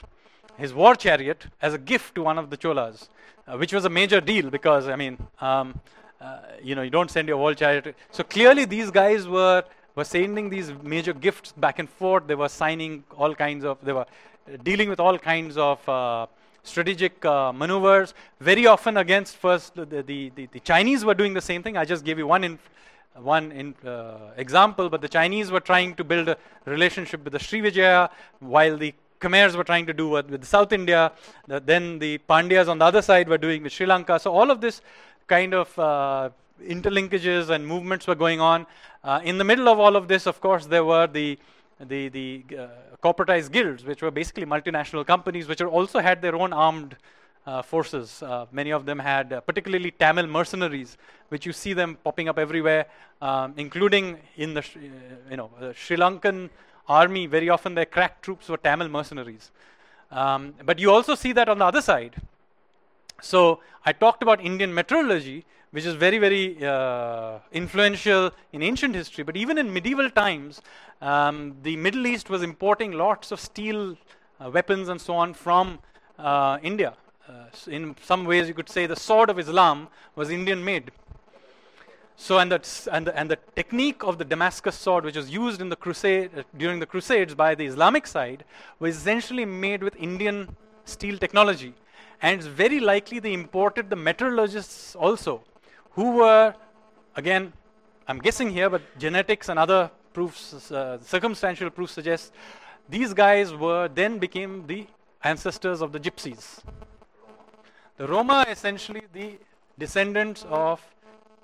his war chariot, as a gift to one of the Cholas, which was a major deal because I mean. Um, uh, you know, you don't send your war chariot. So clearly, these guys were were sending these major gifts back and forth. They were signing all kinds of. They were dealing with all kinds of uh, strategic uh, maneuvers, very often against first the, the, the, the, Chinese were doing the same thing. I just gave you one in, one in, uh, example, but the Chinese were trying to build a relationship with the Srivijaya, while the Khmers were trying to do with, with South India. The, then the Pandyas on the other side were doing with Sri Lanka. So all of this kind of uh, interlinkages and movements were going on. Uh, in the middle of all of this, of course, there were the the, the uh, corporatized guilds, which were basically multinational companies, which also had their own armed uh, forces. Uh, many of them had, uh, particularly Tamil mercenaries, which you see them popping up everywhere, um, including in the uh, you know Sri Lankan army. Very often, their crack troops were Tamil mercenaries. Um, but you also see that on the other side. So I talked about Indian metallurgy, which is very, very uh, influential in ancient history. But even in medieval times, um, the Middle East was importing lots of steel uh, weapons and so on from uh, India. Uh, in some ways, you could say the sword of Islam was Indian made. So, and, that's, and, the, and the technique of the Damascus sword, which was used in the crusade, uh, during the Crusades by the Islamic side, was essentially made with Indian steel technology. And it's very likely they imported the metallurgists also who were, again, I'm guessing here, but genetics and other proofs, uh, circumstantial proofs suggest these guys were then became the ancestors of the gypsies. The Roma essentially the descendants of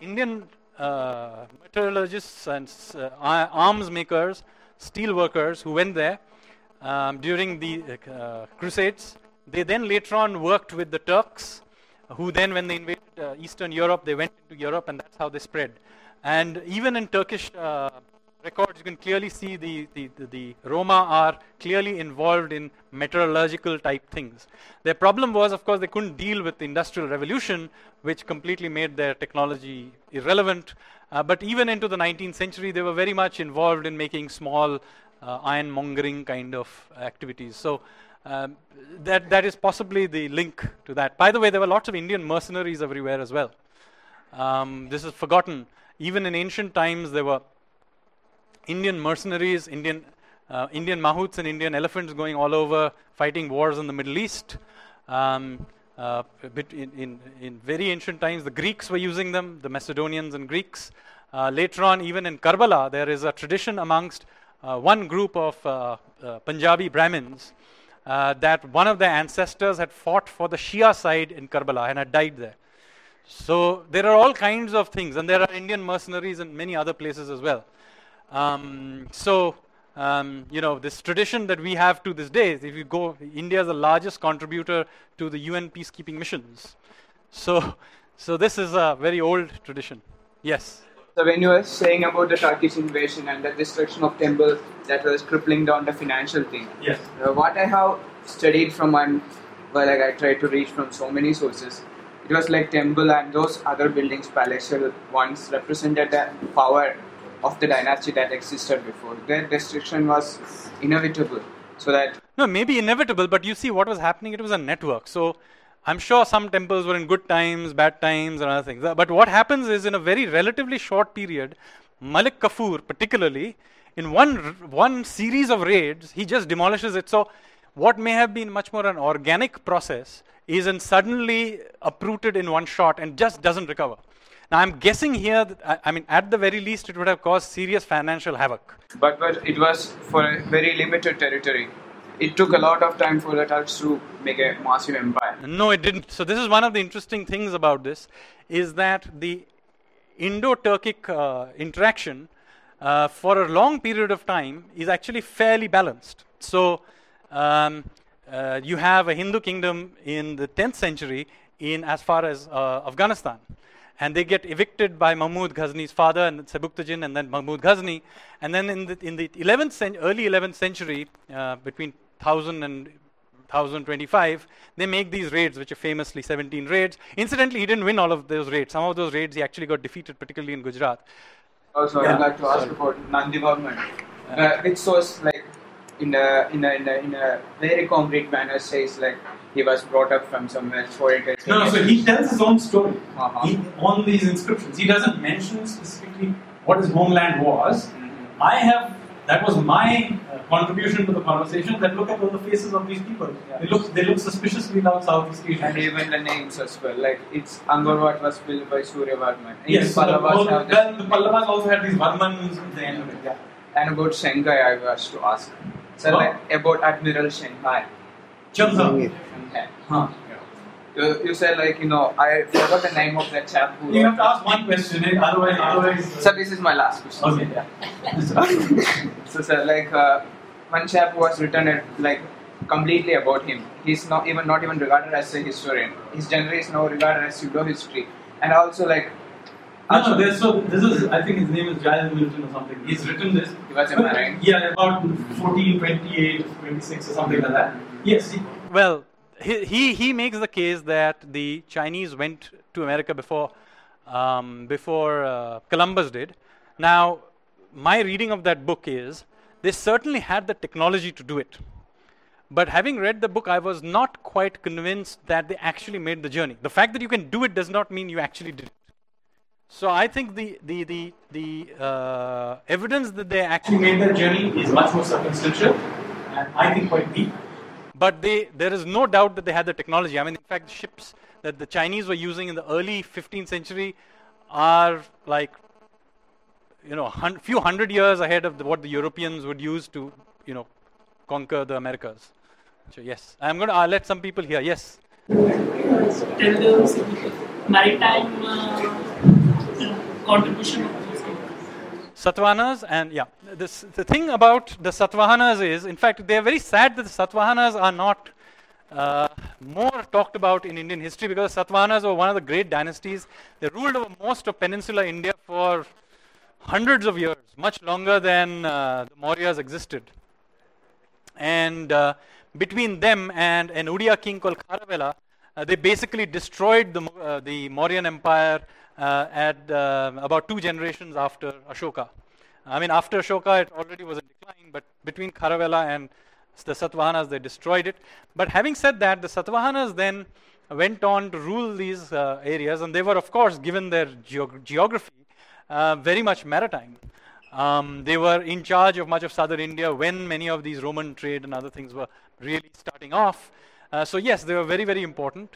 Indian uh, metallurgists and uh, arms makers, steel workers who went there um, during the uh, Crusades. They then later on worked with the Turks, who then, when they invaded uh, Eastern Europe, they went into Europe, and that's how they spread. And even in Turkish uh, records, you can clearly see the, the, the, the, Roma are clearly involved in metallurgical type things. Their problem was, of course, they couldn't deal with the Industrial Revolution, which completely made their technology irrelevant. Uh, but even into the 19th century, they were very much involved in making small uh, ironmongering kind of activities. So um, that, that is possibly the link to that. By the way, there were lots of Indian mercenaries everywhere as well. Um, this is forgotten. Even in ancient times, there were Indian mercenaries, Indian, uh, Indian mahouts and Indian elephants going all over fighting wars in the Middle East. Um, uh, in, in, in, very ancient times, the Greeks were using them, the Macedonians and Greeks. Uh, later on, even in Karbala, there is a tradition amongst uh, one group of uh, uh, Punjabi Brahmins that one of their ancestors had fought for the Shia side in Karbala and had died there. So there are all kinds of things, and there are Indian mercenaries in many other places as well. Um, so um, you know, this tradition that we have to this day, if you go, India is the largest contributor to the UN peacekeeping missions. So, so this is a very old tradition. Yes. So when you were saying about the Turkish invasion and the destruction of temples that was crippling down the financial thing. Yes. Uh, what I have studied from one, well, like I tried to reach from so many sources, it was like temple and those other buildings, palatial ones, represented the power of the dynasty that existed before. Their destruction was inevitable. So that no, maybe inevitable, but you see what was happening. It was a network. So I'm sure some temples were in good times, bad times, and other things. But what happens is, in a very relatively short period, Malik Kafur, particularly, in one one series of raids, he just demolishes it. So what may have been much more an organic process is in suddenly uprooted in one shot and just doesn't recover. Now, I'm guessing here, that, I mean, at the very least, it would have caused serious financial havoc. But, but it was for a very limited territory. It took a lot of time for the Turks to make a massive empire. No, it didn't. So, this is one of the interesting things about this is that the Indo Turkic uh, interaction uh, for a long period of time is actually fairly balanced. So, um, uh, you have a Hindu kingdom in the 10th century in as far as uh, Afghanistan and they get evicted by Mahmud Ghazni's father and Sebuktigin and then Mahmud Ghazni. And then in the, in the 11th cent- early 11th century, uh, between 1000 and 1025, they make these raids, which are famously 17 raids. Incidentally, he didn't win all of those raids. Some of those raids he actually got defeated, particularly in Gujarat. Also, yeah. I'd like to ask Sorry. about Nandi Varman, uh, which was like in a, in a, in a, in a very concrete manner says like he was brought up from somewhere for it. No, no, so he tells his own story uh-huh. he, on these inscriptions. He doesn't mention specifically what his homeland was. Mm-hmm. I have, that was my uh, contribution to the conversation, that look at all the faces of these people. Yeah. They look they look suspiciously like Southeast Asian. And even the names as well. Like, it's Angkor Wat was built by Surya Varman. Yes, so the, well, the Pallavas also had these Varmans at the end of it, yeah. And about Shanghai, I was to ask. So, like, about Admiral Shanghai. Changha. Huh. You, you said like you know I forgot the name of that chap who. You have to ask one question, eh? otherwise, otherwise. So this is my last question. Okay. Yeah. so sir, like uh, one chap was written it like completely about him. He's not even not even regarded as a historian. His genre is now regarded as pseudo history, and also like. No, no, there's, so this is, I think his name is Giles Milton or something. He's written this. He was a marine. Yeah, about 1428, 26 or something like that. Yes. He, well, he, he makes the case that the Chinese went to America before, um, before uh, Columbus did. Now, my reading of that book is they certainly had the technology to do it. But having read the book, I was not quite convinced that they actually made the journey. The fact that you can do it does not mean you actually did it. So I think the the the, the uh, evidence that they actually made the journey is much more circumstantial, and I think quite deep. But they, there is no doubt that they had the technology. I mean, in fact, ships that the Chinese were using in the early 15th century are like, you know, a few hundred years ahead of the, what the Europeans would use to, you know, conquer the Americas. So yes, I'm going to uh, let some people here. Yes. Tell the maritime uh, contribution Satavahanas and yeah, this, the thing about the Satavahanas is, in fact, they are very sad that the Satavahanas are not uh, more talked about in Indian history because Satavahanas were one of the great dynasties. They ruled over most of peninsular India for hundreds of years, much longer than uh, the Mauryas existed. And uh, between them and an Odia king called Kharavela, uh, they basically destroyed the, uh, the Mauryan Empire at uh, about two generations after Ashoka. I mean, after Ashoka, it already was in decline, but between Kharavela and the Satavahanas, they destroyed it. But having said that, the Satavahanas then went on to rule these uh, areas, and they were, of course, given their geog- geography, uh, very much maritime. Um, they were in charge of much of southern India when many of these Roman trade and other things were really starting off. Uh, so, yes, they were very, very important.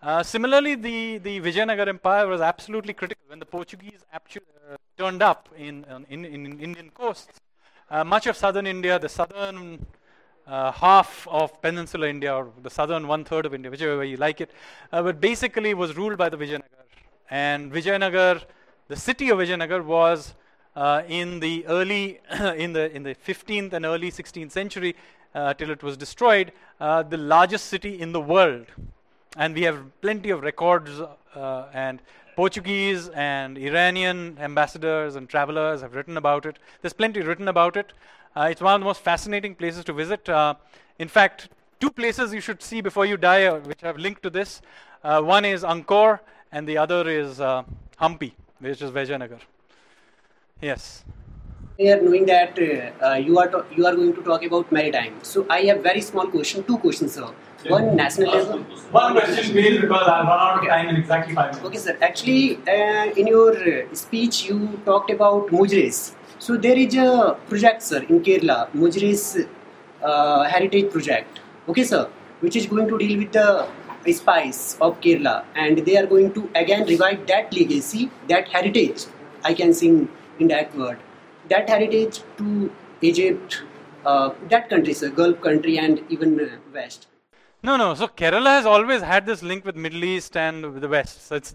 Uh, similarly, the, the Vijayanagar Empire was absolutely critical when the Portuguese uh, turned up in, in, in, in Indian coasts. Uh, much of southern India, the southern uh, half of peninsular India, or the southern one third of India, whichever way you like it, uh, but basically was ruled by the Vijayanagar. And Vijayanagar, the city of Vijayanagar, was in the early, in the in the 15th and early 16th century, till it was destroyed, the largest city in the world. And we have plenty of records uh, and Portuguese and Iranian ambassadors and travelers have written about it. There's plenty written about it. Uh, it's one of the most fascinating places to visit. Uh, in fact, two places you should see before you die, uh, which have linked to this. Uh, one is Angkor, and the other is uh, Hampi, which is Vijayanagar. Yes. Here, knowing that you are you are going to talk about maritime, so I have very small question, two questions, sir. One national level. One question, please, because I'll run out of time in exactly five minutes. Okay, sir. Actually, uh, in your speech, you talked about Muziris. So there is a project, sir, in Kerala, Muziris uh, Heritage Project. Okay, sir, which is going to deal with the spice of Kerala, and they are going to again revive that legacy, that heritage. I can sing in that word. That heritage to Egypt, uh, that country, sir, Gulf country, and even uh, West. No, no. So Kerala has always had this link with Middle East and the West. So it's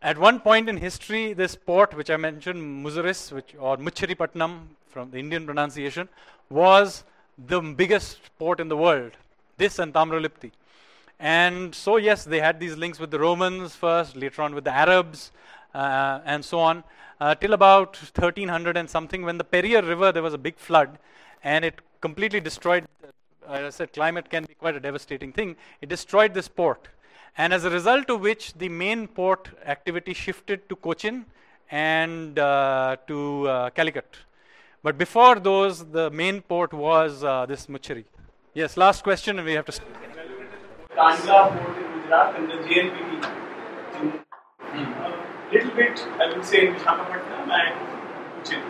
at one point in history, this port which I mentioned, Muziris, which or Muchiripatnam from the Indian pronunciation, was the biggest port in the world. This and Tamralipti. And so yes, they had these links with the Romans first, later on with the Arabs, uh, and so on, uh, till about 1300 and something, when the Periyar River there was a big flood, and it completely destroyed I said, climate can be quite a devastating thing. It destroyed this port. And as a result of which, the main port activity shifted to Cochin and uh, to uh, Calicut. But before those, the main port was uh, this Muchiri. Yes, last question, and we have to. Kandla port in Gujarat and the JNPT. In, a little bit, I would say, in Visakhapatnam and Cochin.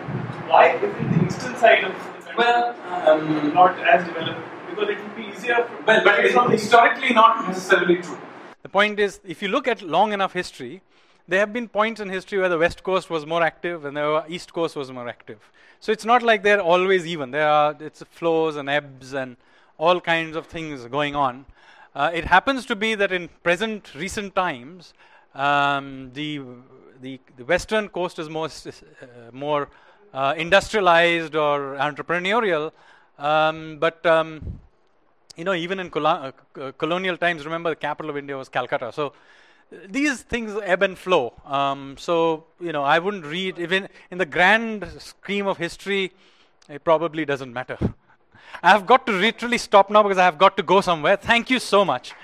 Why isn't the eastern side of the country Well, um, not as developed? Because it would be easier. For, well, but it's not historically not necessarily true. The point is, if you look at long enough history, there have been points in history where the west coast was more active and the east coast was more active. So it's not like they're always even. There are it's flows and ebbs and all kinds of things going on. Uh, it happens to be that in present recent times, um, the, the the western coast is more uh, more uh, industrialized or entrepreneurial, um, but um, you know, even in colo- uh, colonial times, remember the capital of India was Calcutta. So these things ebb and flow. Um, so you know, I wouldn't read even in the grand scheme of history. It probably doesn't matter. I have got to literally stop now because I have got to go somewhere. Thank you so much.